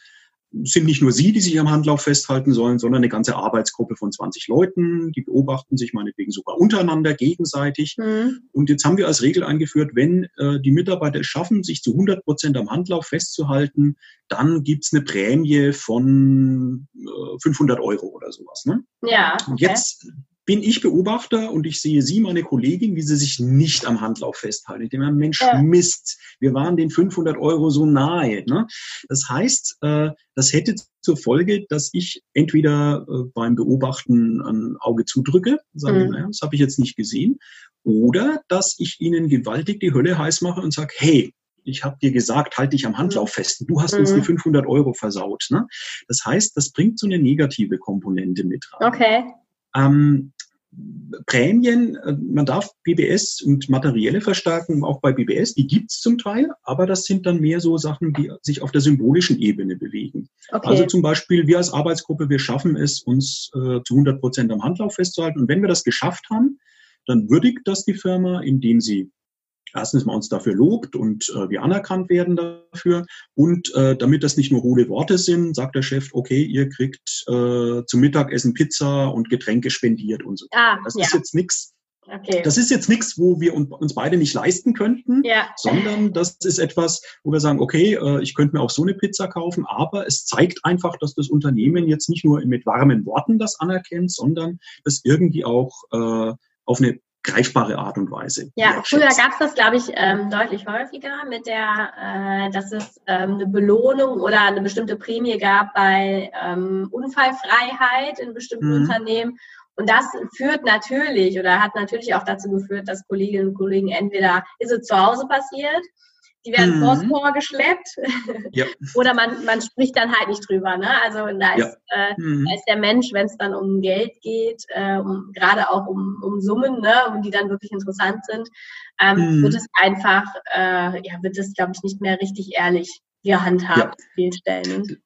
sind nicht nur Sie, die sich am Handlauf festhalten sollen, sondern eine ganze Arbeitsgruppe von 20 Leuten, die beobachten sich meinetwegen sogar untereinander gegenseitig. Mhm. Und jetzt haben wir als Regel eingeführt, wenn äh, die Mitarbeiter es schaffen, sich zu 100 Prozent am Handlauf festzuhalten, dann gibt's eine Prämie von äh, 500 Euro oder sowas. Ne? Ja. Okay. Und jetzt bin ich Beobachter und ich sehe Sie, meine Kollegin, wie Sie sich nicht am Handlauf festhalten. Ich denke, Mensch, ja. Mist, wir waren den 500 Euro so nahe. Ne? Das heißt, äh, das hätte zur Folge, dass ich entweder äh, beim Beobachten ein Auge zudrücke, sage, mhm. naja, das habe ich jetzt nicht gesehen, oder dass ich Ihnen gewaltig die Hölle heiß mache und sage, hey, ich habe dir gesagt, halt dich am Handlauf mhm. fest. Du hast mhm. uns die 500 Euro versaut. Ne? Das heißt, das bringt so eine negative Komponente mit rein. Okay. Ähm, Prämien, äh, man darf BBS und materielle Verstärken auch bei BBS, die gibt's zum Teil, aber das sind dann mehr so Sachen, die sich auf der symbolischen Ebene bewegen. Okay. Also zum Beispiel, wir als Arbeitsgruppe, wir schaffen es, uns äh, zu 100 Prozent am Handlauf festzuhalten. Und wenn wir das geschafft haben, dann würdigt das die Firma, indem sie erstens mal uns dafür lobt und äh, wir anerkannt werden dafür. Und äh, damit das nicht nur hohle Worte sind, sagt der Chef, okay, ihr kriegt äh, zum Mittagessen Pizza und Getränke spendiert und so. Ah, das ja. ist jetzt nichts. Okay. Das ist jetzt nichts, wo wir uns beide nicht leisten könnten, ja. sondern das ist etwas, wo wir sagen, okay, äh, ich könnte mir auch so eine Pizza kaufen, aber es zeigt einfach, dass das Unternehmen jetzt nicht nur mit warmen Worten das anerkennt, sondern das irgendwie auch äh, auf eine greifbare Art und Weise. Ja, früher gab es das, glaube ich, ähm, deutlich häufiger mit der, äh, dass es ähm, eine Belohnung oder eine bestimmte Prämie gab bei ähm, Unfallfreiheit in bestimmten mhm. Unternehmen. Und das führt natürlich oder hat natürlich auch dazu geführt, dass Kolleginnen und Kollegen entweder ist es zu Hause passiert die werden mhm. vorgeschleppt ja. oder man, man spricht dann halt nicht drüber. Ne? Also da ist, ja. äh, mhm. da ist der Mensch, wenn es dann um Geld geht, äh, um, gerade auch um, um Summen, ne, um die dann wirklich interessant sind, ähm, mhm. wird es einfach, äh, ja, wird es, glaube ich, nicht mehr richtig ehrlich gehandhabt ja. vielen Stellen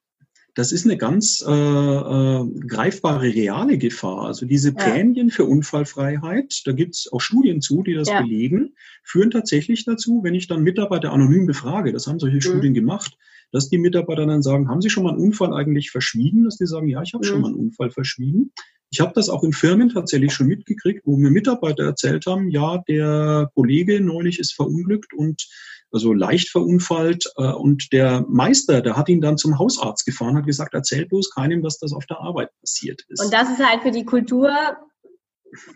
das ist eine ganz äh, äh, greifbare reale Gefahr. Also diese Prämien ja. für Unfallfreiheit, da gibt es auch Studien zu, die das ja. belegen, führen tatsächlich dazu, wenn ich dann Mitarbeiter anonym befrage, das haben solche mhm. Studien gemacht, dass die Mitarbeiter dann sagen, haben Sie schon mal einen Unfall eigentlich verschwiegen? Dass die sagen, ja, ich habe mhm. schon mal einen Unfall verschwiegen. Ich habe das auch in Firmen tatsächlich schon mitgekriegt, wo mir Mitarbeiter erzählt haben, ja, der Kollege neulich ist verunglückt und also leicht verunfallt. Äh, und der Meister, der hat ihn dann zum Hausarzt gefahren, hat gesagt, erzählt bloß keinem, dass das auf der Arbeit passiert ist. Und das ist halt für die Kultur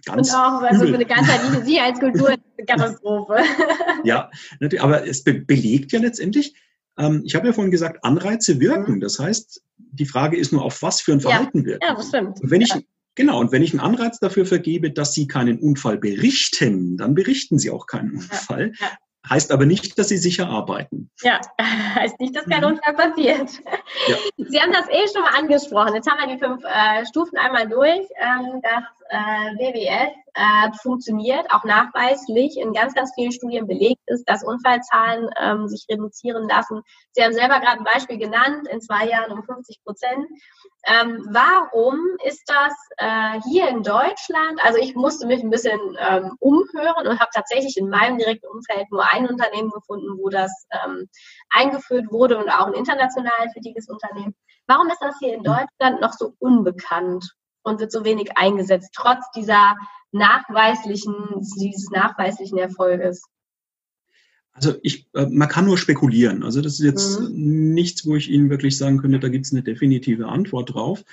Ganz und auch also für eine ganzheitliche Sicherheitskultur eine Katastrophe. ja, aber es be belegt ja letztendlich, ähm, ich habe ja vorhin gesagt, Anreize wirken. Mhm. Das heißt, die Frage ist nur, auf was für ein Verhalten ja. wirken. Ja, das stimmt. Und wenn ich, Genau, und wenn ich einen Anreiz dafür vergebe, dass Sie keinen Unfall berichten, dann berichten Sie auch keinen Unfall. Ja, ja. Heißt aber nicht, dass Sie sicher arbeiten. Ja, heißt nicht, dass kein mhm. Unfall passiert. Ja. Sie haben das eh schon mal angesprochen. Jetzt haben wir die fünf äh, Stufen einmal durch. Ähm, das äh, WWF äh, funktioniert, auch nachweislich in ganz, ganz vielen Studien belegt ist, dass Unfallzahlen ähm, sich reduzieren lassen. Sie haben selber gerade ein Beispiel genannt, in zwei Jahren um 50 Prozent. Ähm, warum ist das äh, hier in Deutschland? Also ich musste mich ein bisschen ähm, umhören und habe tatsächlich in meinem direkten Umfeld nur ein Unternehmen gefunden, wo das ähm, eingeführt wurde und auch ein international tätiges Unternehmen. Warum ist das hier in Deutschland noch so unbekannt? Und wird so wenig eingesetzt, trotz dieser nachweislichen, dieses nachweislichen Erfolges? Also ich, äh, man kann nur spekulieren. Also das ist jetzt mhm. nichts, wo ich Ihnen wirklich sagen könnte, da gibt es eine definitive Antwort drauf.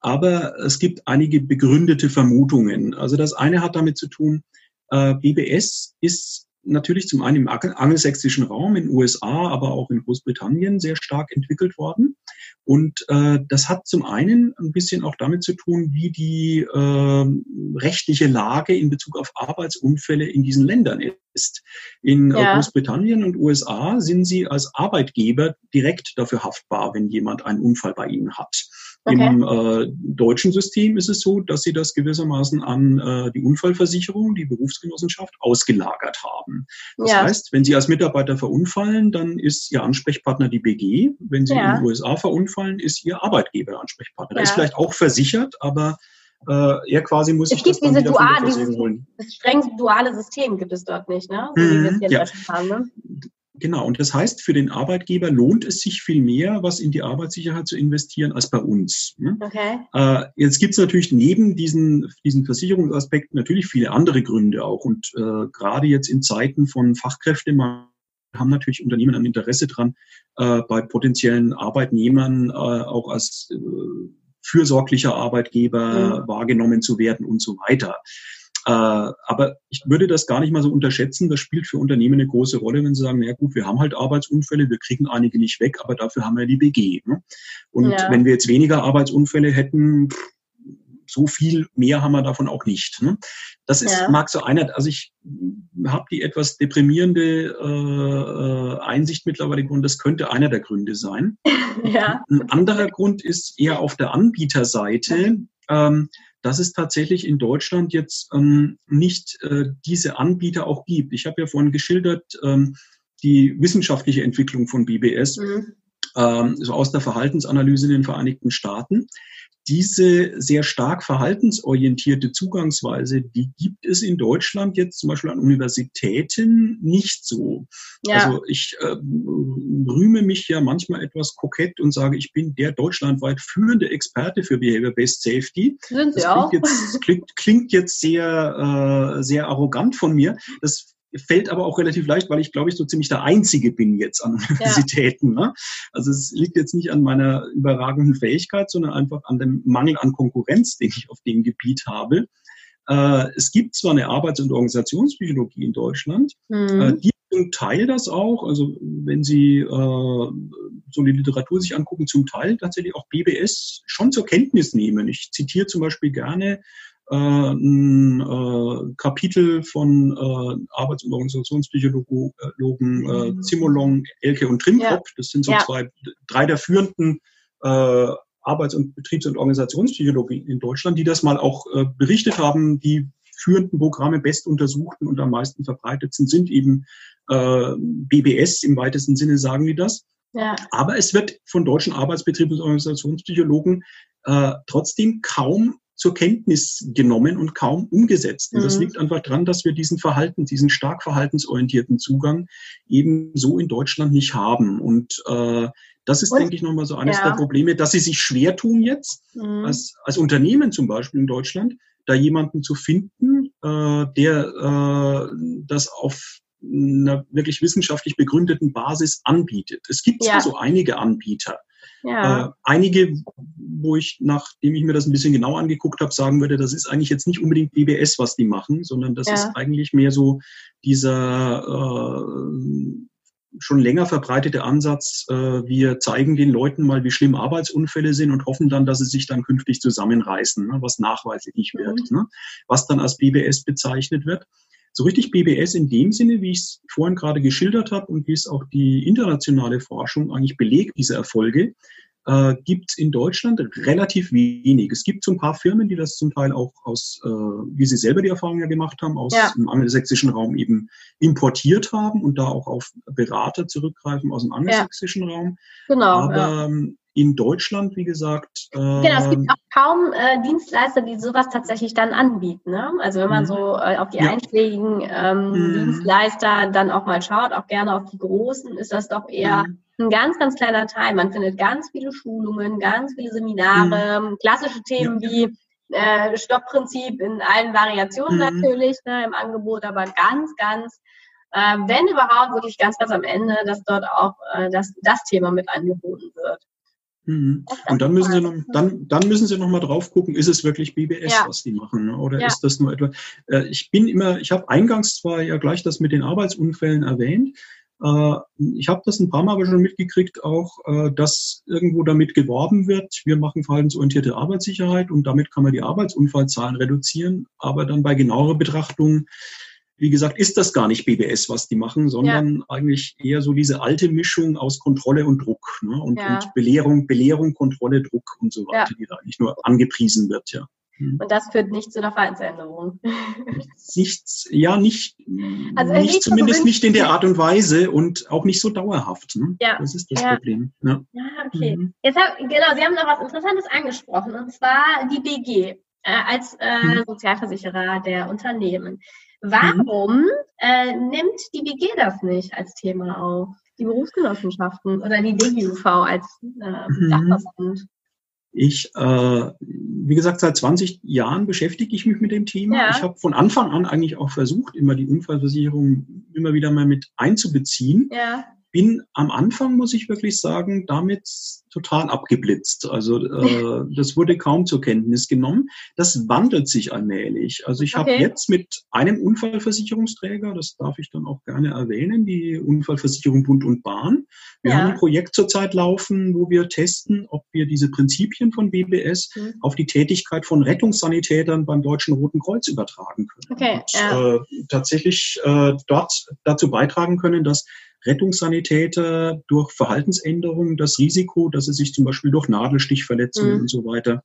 Aber es gibt einige begründete Vermutungen. Also das eine hat damit zu tun, äh, BBS ist natürlich zum einen im angelsächsischen Raum in den USA, aber auch in Großbritannien sehr stark entwickelt worden. Und äh, das hat zum einen ein bisschen auch damit zu tun, wie die äh, rechtliche Lage in Bezug auf Arbeitsunfälle in diesen Ländern ist. In äh, ja. Großbritannien und USA sind sie als Arbeitgeber direkt dafür haftbar, wenn jemand einen Unfall bei ihnen hat. Okay. Im äh, deutschen System ist es so, dass sie das gewissermaßen an äh, die Unfallversicherung, die Berufsgenossenschaft, ausgelagert haben. Das ja. heißt, wenn Sie als Mitarbeiter verunfallen, dann ist Ihr Ansprechpartner die BG. Wenn Sie ja. in den USA verunfallen, ist Ihr Arbeitgeber Ansprechpartner. Ja. Er ist vielleicht auch versichert, aber äh, er quasi muss sich das dann wieder dual, von der Versicherung holen. Das streng duale System gibt es dort nicht, ne? So hm, ja. Haben, ne? Genau, und das heißt, für den Arbeitgeber lohnt es sich viel mehr, was in die Arbeitssicherheit zu investieren, als bei uns. Ne? Okay. Äh, jetzt gibt es natürlich neben diesen, diesen Versicherungsaspekten natürlich viele andere Gründe auch. Und äh, gerade jetzt in Zeiten von Fachkräftemangel haben natürlich Unternehmen ein Interesse dran, äh, bei potenziellen Arbeitnehmern äh, auch als äh, fürsorglicher Arbeitgeber mhm. wahrgenommen zu werden und so weiter. Äh, aber ich würde das gar nicht mal so unterschätzen. Das spielt für Unternehmen eine große Rolle, wenn sie sagen, na gut, wir haben halt Arbeitsunfälle, wir kriegen einige nicht weg, aber dafür haben wir die BG. Ne? Und ja. wenn wir jetzt weniger Arbeitsunfälle hätten, so viel mehr haben wir davon auch nicht. Ne? Das ist, ja. mag so einer, also ich habe die etwas deprimierende äh, Einsicht mittlerweile und das könnte einer der Gründe sein. Ja. Ein anderer Grund ist eher auf der Anbieterseite. Ähm, dass es tatsächlich in Deutschland jetzt ähm, nicht äh, diese Anbieter auch gibt. Ich habe ja vorhin geschildert, ähm, die wissenschaftliche Entwicklung von BBS, mhm. Ähm, so aus der Verhaltensanalyse in den Vereinigten Staaten diese sehr stark verhaltensorientierte Zugangsweise, die gibt es in Deutschland jetzt zum Beispiel an Universitäten nicht so. Ja. Also ich äh, rühme mich ja manchmal etwas kokett und sage, ich bin der deutschlandweit führende Experte für Behavior-Based Safety. Sind Sie das auch? Klingt jetzt, klingt, klingt jetzt sehr, äh, sehr arrogant von mir. Das fällt aber auch relativ leicht, weil ich glaube ich so ziemlich der Einzige bin jetzt an Universitäten. Ja. Ne? Also es liegt jetzt nicht an meiner überragenden Fähigkeit, sondern einfach an dem Mangel an Konkurrenz, den ich auf dem Gebiet habe. Äh, es gibt zwar eine Arbeits- und Organisationspsychologie in Deutschland, mhm. äh, die zum Teil das auch, also wenn Sie äh, so die Literatur sich angucken, zum Teil tatsächlich auch BBS schon zur Kenntnis nehmen. Ich zitiere zum Beispiel gerne ein äh, Kapitel von äh, Arbeits- und Organisationspsychologen äh, mhm. Zimmerlong, Elke und Trimkop. Ja. Das sind so ja. zwei, drei der führenden äh, Arbeits- und Betriebs- und Organisationspsychologie in Deutschland, die das mal auch äh, berichtet haben, die führenden Programme, best untersuchten und am meisten verbreitetsten sind eben äh, BBS im weitesten Sinne, sagen die das. Ja. Aber es wird von deutschen Arbeitsbetriebs- und Organisationspsychologen äh, trotzdem kaum zur Kenntnis genommen und kaum umgesetzt. Und das mhm. liegt einfach daran, dass wir diesen Verhalten, diesen stark verhaltensorientierten Zugang eben so in Deutschland nicht haben. Und äh, das ist, und, denke ich, nochmal so eines ja. der Probleme, dass sie sich schwer tun jetzt, mhm. als, als Unternehmen zum Beispiel in Deutschland, da jemanden zu finden, äh, der äh, das auf einer wirklich wissenschaftlich begründeten Basis anbietet. Es gibt ja. zwar so einige Anbieter, ja. Äh, einige, wo ich, nachdem ich mir das ein bisschen genau angeguckt habe, sagen würde, das ist eigentlich jetzt nicht unbedingt BBS, was die machen, sondern das ja. ist eigentlich mehr so dieser äh, schon länger verbreitete Ansatz, äh, wir zeigen den Leuten mal, wie schlimm Arbeitsunfälle sind und hoffen dann, dass sie sich dann künftig zusammenreißen, ne, was nachweislich wird, mhm. ne, was dann als BBS bezeichnet wird. So richtig BBS in dem Sinne, wie ich es vorhin gerade geschildert habe und wie es auch die internationale Forschung eigentlich belegt, diese Erfolge, äh, gibt es in Deutschland relativ wenig. Es gibt so ein paar Firmen, die das zum Teil auch aus, äh, wie sie selber die Erfahrung ja gemacht haben, aus ja. dem angelsächsischen Raum eben importiert haben und da auch auf Berater zurückgreifen aus dem angelsächsischen ja. Raum. Genau. Aber ja. Ähm, in Deutschland, wie gesagt. Äh, genau, es gibt auch kaum äh, Dienstleister, die sowas tatsächlich dann anbieten. Ne? Also wenn man mhm. so äh, auf die ja. einschlägigen ähm, mhm. Dienstleister dann auch mal schaut, auch gerne auf die großen, ist das doch eher mhm. ein ganz, ganz kleiner Teil. Man findet ganz viele Schulungen, ganz viele Seminare, mhm. klassische Themen ja. wie äh, Stoppprinzip in allen Variationen mhm. natürlich ne, im Angebot, aber ganz, ganz äh, wenn überhaupt wirklich ganz, ganz am Ende, dass dort auch äh, das, das Thema mit angeboten wird. Mhm. Und dann müssen Sie noch, dann, dann müssen Sie noch mal drauf gucken, ist es wirklich BBS, ja. was die machen, ne? oder ja. ist das nur etwa? Äh, ich bin immer, ich habe eingangs zwar ja gleich das mit den Arbeitsunfällen erwähnt. Äh, ich habe das ein paar Mal aber schon mitgekriegt, auch, äh, dass irgendwo damit geworben wird, wir machen verhaltensorientierte Arbeitssicherheit und damit kann man die Arbeitsunfallzahlen reduzieren. Aber dann bei genauerer Betrachtung wie gesagt, ist das gar nicht BBS, was die machen, sondern ja. eigentlich eher so diese alte Mischung aus Kontrolle und Druck ne? und, ja. und, Belehrung, Belehrung, Kontrolle, Druck und so weiter, ja. die da eigentlich nur angepriesen wird, ja. Hm. Und das führt nicht zu einer Verhaltensänderung. Nichts, ja, nicht, also nicht, zumindest nicht in der Art und Weise und auch nicht so dauerhaft. Ne? Ja. Das ist das Problem. Ja, ja okay. Mhm. Jetzt hab, genau, Sie haben noch was Interessantes angesprochen, und zwar die BG äh, als äh, mhm. Sozialversicherer der Unternehmen. Warum mhm. äh, nimmt die BG das nicht als Thema auf? Die Berufsgenossenschaften oder die DGUV als äh, mhm. Dachverband? Ich, äh, wie gesagt, seit 20 Jahren beschäftige ich mich mit dem Thema. Ja. Ich habe von Anfang an eigentlich auch versucht, immer die Unfallversicherung immer wieder mal mit einzubeziehen. Ja bin am Anfang, muss ich wirklich sagen, damit total abgeblitzt. Also äh, das wurde kaum zur Kenntnis genommen. Das wandelt sich allmählich. Also ich okay. habe jetzt mit einem Unfallversicherungsträger, das darf ich dann auch gerne erwähnen, die Unfallversicherung Bund und Bahn. Wir ja. haben ein Projekt zurzeit laufen, wo wir testen, ob wir diese Prinzipien von BBS mhm. auf die Tätigkeit von Rettungssanitätern beim Deutschen Roten Kreuz übertragen können. Okay. Und, ja. äh, tatsächlich äh, dort dazu beitragen können, dass Rettungssanitäter durch Verhaltensänderungen das Risiko, dass sie sich zum Beispiel durch Nadelstichverletzungen mhm. und so weiter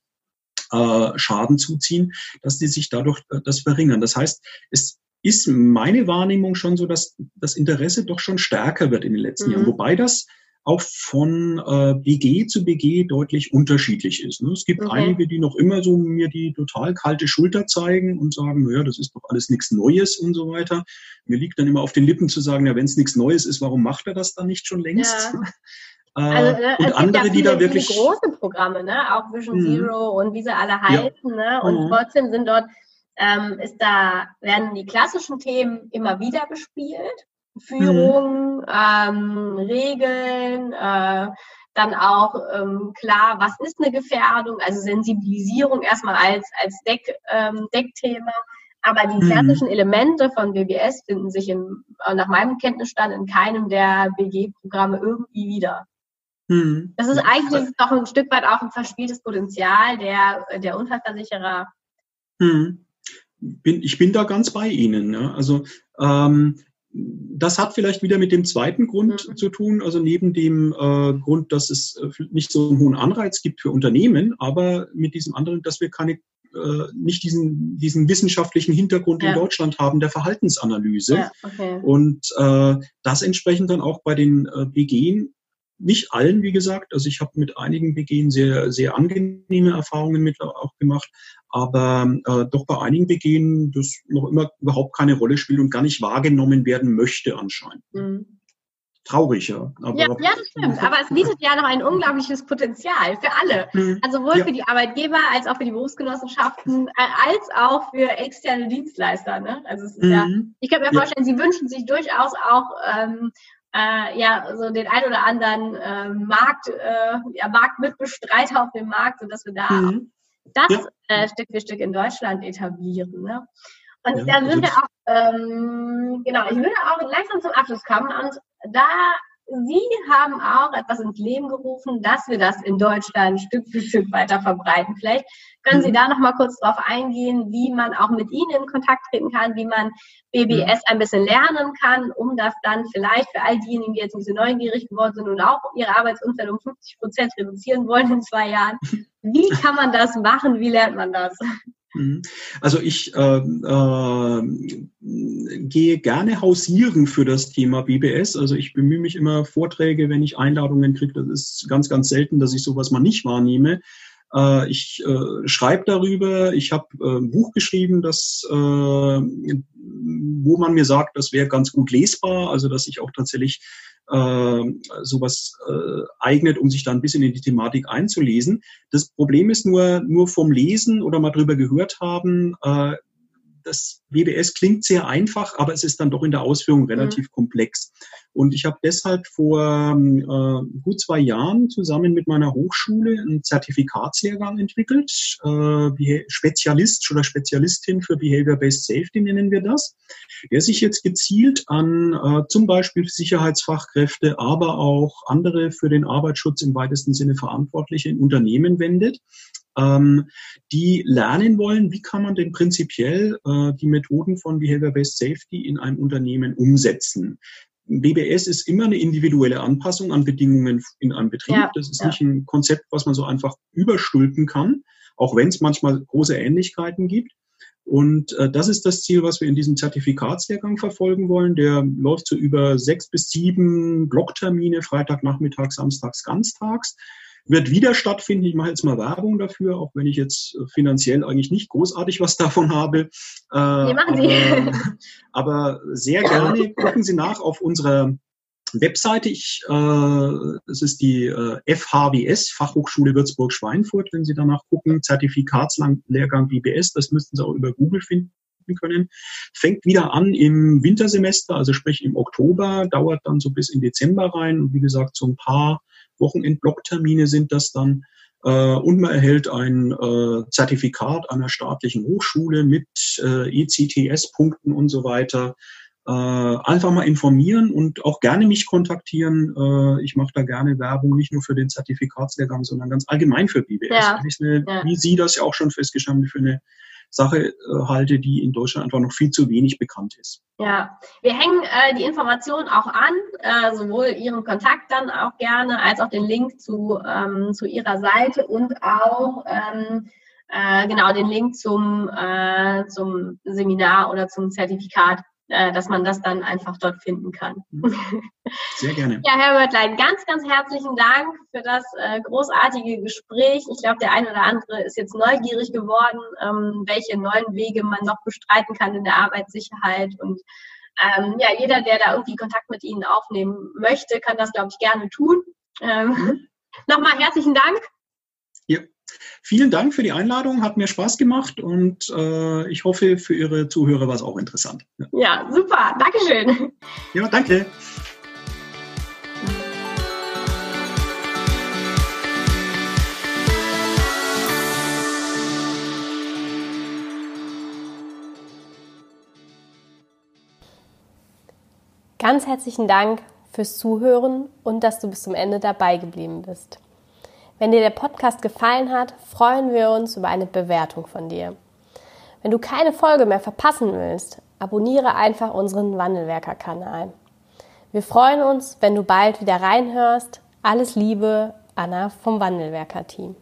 äh, Schaden zuziehen, dass die sich dadurch äh, das verringern. Das heißt, es ist meine Wahrnehmung schon so, dass das Interesse doch schon stärker wird in den letzten mhm. Jahren, wobei das auch von äh, BG zu BG deutlich unterschiedlich ist. Ne? Es gibt okay. einige, die noch immer so mir die total kalte Schulter zeigen und sagen, naja, das ist doch alles nichts Neues und so weiter. Mir liegt dann immer auf den Lippen zu sagen, ja, wenn es nichts Neues ist, warum macht er das dann nicht schon längst? Ja. Äh, also, ne, und andere, ja viele, die da wirklich große Programme, ne, auch Vision mhm. Zero und wie sie alle heißen, ja. ne, und mhm. trotzdem sind dort ähm, ist da werden die klassischen Themen immer wieder bespielt Führung, mhm. ähm, Regeln, äh, dann auch ähm, klar, was ist eine Gefährdung, also Sensibilisierung erstmal als, als Deck, ähm, Deckthema. Aber die mhm. klassischen Elemente von BBS finden sich in, nach meinem Kenntnisstand in keinem der BG-Programme irgendwie wieder. Mhm. Das ist eigentlich doch ein Stück weit auch ein verspieltes Potenzial der, der Unfallversicherer. Mhm. Bin, ich bin da ganz bei Ihnen. Ne? Also ähm, das hat vielleicht wieder mit dem zweiten Grund mhm. zu tun, also neben dem äh, Grund, dass es äh, nicht so einen hohen Anreiz gibt für Unternehmen, aber mit diesem anderen, dass wir keine äh, nicht diesen, diesen wissenschaftlichen Hintergrund ja. in Deutschland haben der Verhaltensanalyse. Ja, okay. Und äh, das entsprechend dann auch bei den äh, BG nicht allen, wie gesagt. Also ich habe mit einigen BGen sehr, sehr angenehme Erfahrungen mit auch gemacht, aber äh, doch bei einigen BGen das noch immer überhaupt keine Rolle spielt und gar nicht wahrgenommen werden möchte anscheinend. Mhm. Traurig, ja. Aber, ja. Ja, das stimmt. Aber es bietet ja noch ein unglaubliches Potenzial für alle. Mhm. Also sowohl ja. für die Arbeitgeber als auch für die Berufsgenossenschaften, äh, als auch für externe Dienstleister. Ne? Also es ist mhm. ja, ich kann mir vorstellen, Sie wünschen sich durchaus auch ähm, äh, ja, so den ein oder anderen äh, Markt, äh, ja, Marktmitbestreiter auf dem Markt, sodass wir da mhm. das ja. äh, Stück für Stück in Deutschland etablieren. Ne? Und ja, da sind wir auch Ähm, genau, ich würde auch langsam zum Abschluss kommen und da Sie haben auch etwas ins Leben gerufen, dass wir das in Deutschland Stück für Stück weiter verbreiten. Vielleicht können Sie mhm. da noch mal kurz drauf eingehen, wie man auch mit Ihnen in Kontakt treten kann, wie man BBS ein bisschen lernen kann, um das dann vielleicht für all diejenigen, die jetzt ein bisschen neugierig geworden sind und auch ihre Arbeitsumfeld um 50 Prozent reduzieren wollen in zwei Jahren. Wie kann man das machen? Wie lernt man das? Mhm. Also ich äh, äh, gehe gerne hausieren für das Thema BBS. Also ich bemühe mich immer Vorträge, wenn ich Einladungen kriege. Das ist ganz, ganz selten, dass ich sowas mal nicht wahrnehme. Äh, ich äh, schreibe darüber. Ich habe äh, ein Buch geschrieben, das, äh, wo man mir sagt, das wäre ganz gut lesbar. Also dass ich auch tatsächlich äh, sowas äh, eignet, um sich da ein bisschen in die Thematik einzulesen. Das Problem ist nur, nur vom Lesen oder mal drüber gehört haben, äh, das WBS klingt sehr einfach, aber es ist dann doch in der Ausführung relativ mhm. komplex. Und ich habe deshalb vor äh, gut zwei Jahren zusammen mit meiner Hochschule einen Zertifikatslehrgang entwickelt. Äh, Spezialist oder Spezialistin für Behavior-Based Safety nennen wir das, der sich jetzt gezielt an äh, zum Beispiel Sicherheitsfachkräfte, aber auch andere für den Arbeitsschutz im weitesten Sinne Verantwortliche in Unternehmen wendet ähm, die lernen wollen, wie kann man denn prinzipiell äh, die Methoden von Behavior-Based Safety in einem Unternehmen umsetzen. BBS ist immer eine individuelle Anpassung an Bedingungen in einem Betrieb. Ja, das ist ja. nicht ein Konzept, was man so einfach überstülpen kann, auch wenn es manchmal große Ähnlichkeiten gibt. Und äh, das ist das Ziel, was wir in diesem Zertifikatslehrgang verfolgen wollen. Der läuft so über sechs bis sieben Blocktermine, Freitag, Nachmittag, Samstags, Ganztags wird wieder stattfinden. Ich mache jetzt mal Werbung dafür, auch wenn ich jetzt äh, finanziell eigentlich nicht großartig was davon habe. Äh, machen Sie. Aber, aber sehr gerne gucken Sie nach auf unserer Webseite. Ich, äh, es ist die äh, FHWS, Fachhochschule Würzburg-Schweinfurt, wenn Sie danach gucken, Zertifikatslehrgang BBS, das müssten Sie auch über Google finden können. Fängt wieder an im Wintersemester, also sprich im Oktober, dauert dann so bis in Dezember rein. Und wie gesagt, so ein paar Wochenendblocktermine sind das dann. Äh, und man erhält ein äh, Zertifikat einer staatlichen Hochschule mit äh, ECTS-Punkten und so weiter. Äh, einfach mal informieren und auch gerne mich kontaktieren. Äh, ich mache da gerne Werbung, nicht nur für den Zertifikatslehrgang, sondern ganz allgemein für BBS. Ja. Eine, ja. Wie Sie das ja auch schon festgestellt haben, für eine Sache äh, halte, die in Deutschland einfach noch viel zu wenig bekannt ist. Ja, wir hängen äh, die Informationen auch an, äh, sowohl Ihren Kontakt dann auch gerne, als auch den Link zu, ähm, zu Ihrer Seite und auch ähm, äh, genau den Link zum, äh, zum Seminar oder zum Zertifikat dass man das dann einfach dort finden kann. Mhm. Sehr gerne. ja, Herbert Lein, ganz, ganz herzlichen Dank für das äh, großartige Gespräch. Ich glaube, der eine oder andere ist jetzt neugierig geworden, ähm, welche neuen Wege man noch bestreiten kann in der Arbeitssicherheit und ähm, ja, jeder, der da irgendwie Kontakt mit Ihnen aufnehmen möchte, kann das, glaube ich, gerne tun. Ähm, mhm. Nochmal herzlichen Dank. Vielen Dank für die Einladung, hat mir Spaß gemacht und äh, ich hoffe, für Ihre Zuhörer war es auch interessant. Ja, ja super. Dankeschön. Ja, danke. Ganz herzlichen Dank fürs Zuhören und dass du bis zum Ende dabei geblieben bist. Wenn dir der Podcast gefallen hat, freuen wir uns über eine Bewertung von dir. Wenn du keine Folge mehr verpassen willst, abonniere einfach unseren Wandelwerker-Kanal. Wir freuen uns, wenn du bald wieder reinhörst. Alles Liebe, Anna vom Wandelwerker-Team.